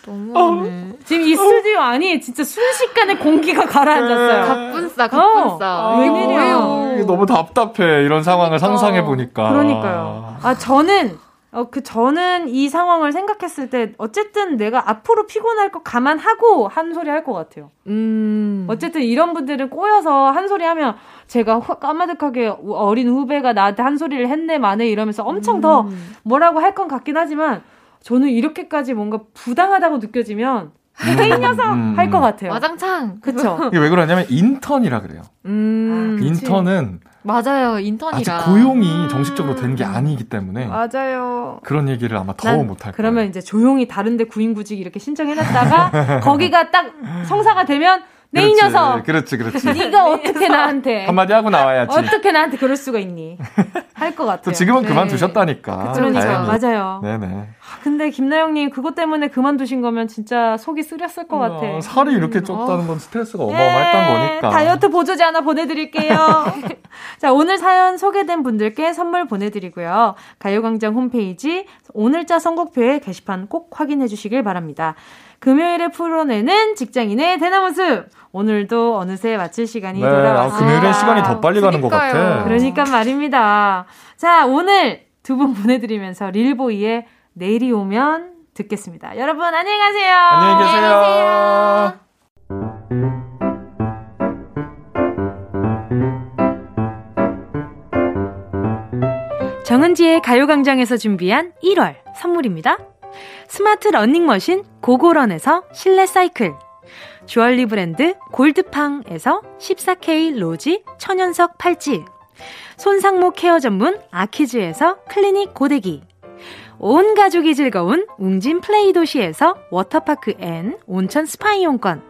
S7: 너무하네.
S1: 지금 이 스튜디오 안이 진짜 순식간에 공기가 가라앉았어요.
S7: 갑분싸, 갑분싸.
S1: 어, 웬일이야.
S8: 이게 너무 답답해. 이런 상황을 상상해 보니까.
S1: 그러니까요. 아, 저는, 어, 그, 저는 이 상황을 생각했을 때, 어쨌든 내가 앞으로 피곤할 거 감안하고 한 소리 할 것 같아요.
S7: 음.
S1: 어쨌든 이런 분들은 꼬여서 한 소리 하면, 제가 후- 까마득하게 어린 후배가 나한테 한 소리를 했네, 마네 이러면서 엄청 더 뭐라고 할 건 같긴 하지만, 저는 이렇게까지 뭔가 부당하다고 느껴지면, 이 녀석!
S8: 음,
S1: 할것
S8: 음.
S1: 같아요.
S7: 와장창.
S1: 그쵸?
S8: 이게 왜 그러냐면 인턴이라 그래요.
S7: 음.
S8: 인턴은
S7: 맞아요,
S8: 아직
S7: 인턴이라.
S8: 고용이 정식적으로 된 게 아니기 때문에
S1: 맞아요.
S8: 그런 얘기를 아마
S1: 더난
S8: 못할 거예요.
S1: 그러면 이제 조용히 다른데 구인구직 이렇게 신청해놨다가 거기가 딱 성사가 되면 내이
S8: 그렇지,
S1: 녀석
S8: 그렇지, 그렇지.
S1: 네가 어떻게 나한테
S8: 한마디 하고 나와야지.
S1: 어떻게 나한테 그럴 수가 있니 할 것 같아요.
S8: 또 지금은
S1: 네.
S8: 그만두셨다니까.
S1: 그러니까
S8: 다행히.
S1: 맞아요.
S8: 네네.
S1: 아, 근데 김나영님 그것 때문에 그만두신 거면 진짜 속이 쓰렸을 것 같아.
S8: 어, 살이 이렇게 쪘다는 건 스트레스가 어마어마했던
S1: 네,
S8: 거니까.
S1: 다이어트 보조제 하나 보내드릴게요. 자, 오늘 사연 소개된 분들께 선물 보내드리고요. 가요광장 홈페이지 오늘자 선곡표에 게시판 꼭 확인해 주시길 바랍니다. 금요일에 풀어내는 직장인의 대나무숲. 오늘도 어느새 마칠 시간이
S8: 네,
S1: 돌아왔습니다.
S8: 아, 금요일엔 시간이 더 빨리 가는 것 같아.
S1: 그러니까 말입니다. 자, 오늘 두 분 보내드리면서 릴보이의 내일이 오면 듣겠습니다. 여러분, 안녕히 가세요.
S8: 안녕히 계세요.
S1: 정은지의 가요광장에서 준비한 1월 선물입니다. 스마트 러닝머신 고고런에서 실내 사이클. 주얼리 브랜드 골드팡에서 14K 로지 천연석 팔찌. 손상모 care 전문 아키즈에서 클리닉 고데기. 온 가족이 즐거운 웅진 플레이 도시에서 워터파크 and 온천 스파 이용권.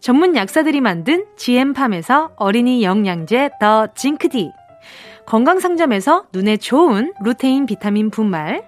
S1: 전문 약사들이 만든 GM팜에서 어린이 영양제 더 징크디. 건강상점에서 눈에 좋은 루테인 비타민 분말.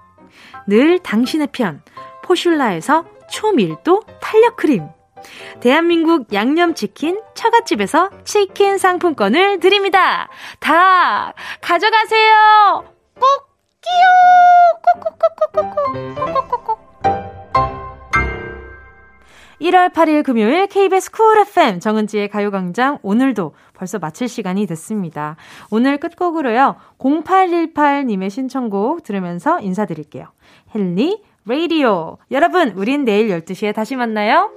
S1: 늘 당신의 편. 포슐라에서 초밀도 탄력 크림. 대한민국 양념치킨 처갓집에서 치킨 상품권을 드립니다. 다 가져가세요. 꼭 끼요. 꾹꾹꾹꾹꾹꾹. 1월 8일 금요일 KBS 쿨 FM 정은지의 가요광장 오늘도 벌써 마칠 시간이 됐습니다. 오늘 끝곡으로요. 0818님의 신청곡 들으면서 인사드릴게요. 헨리 라디오. 여러분, 우린 내일 12시에 다시 만나요.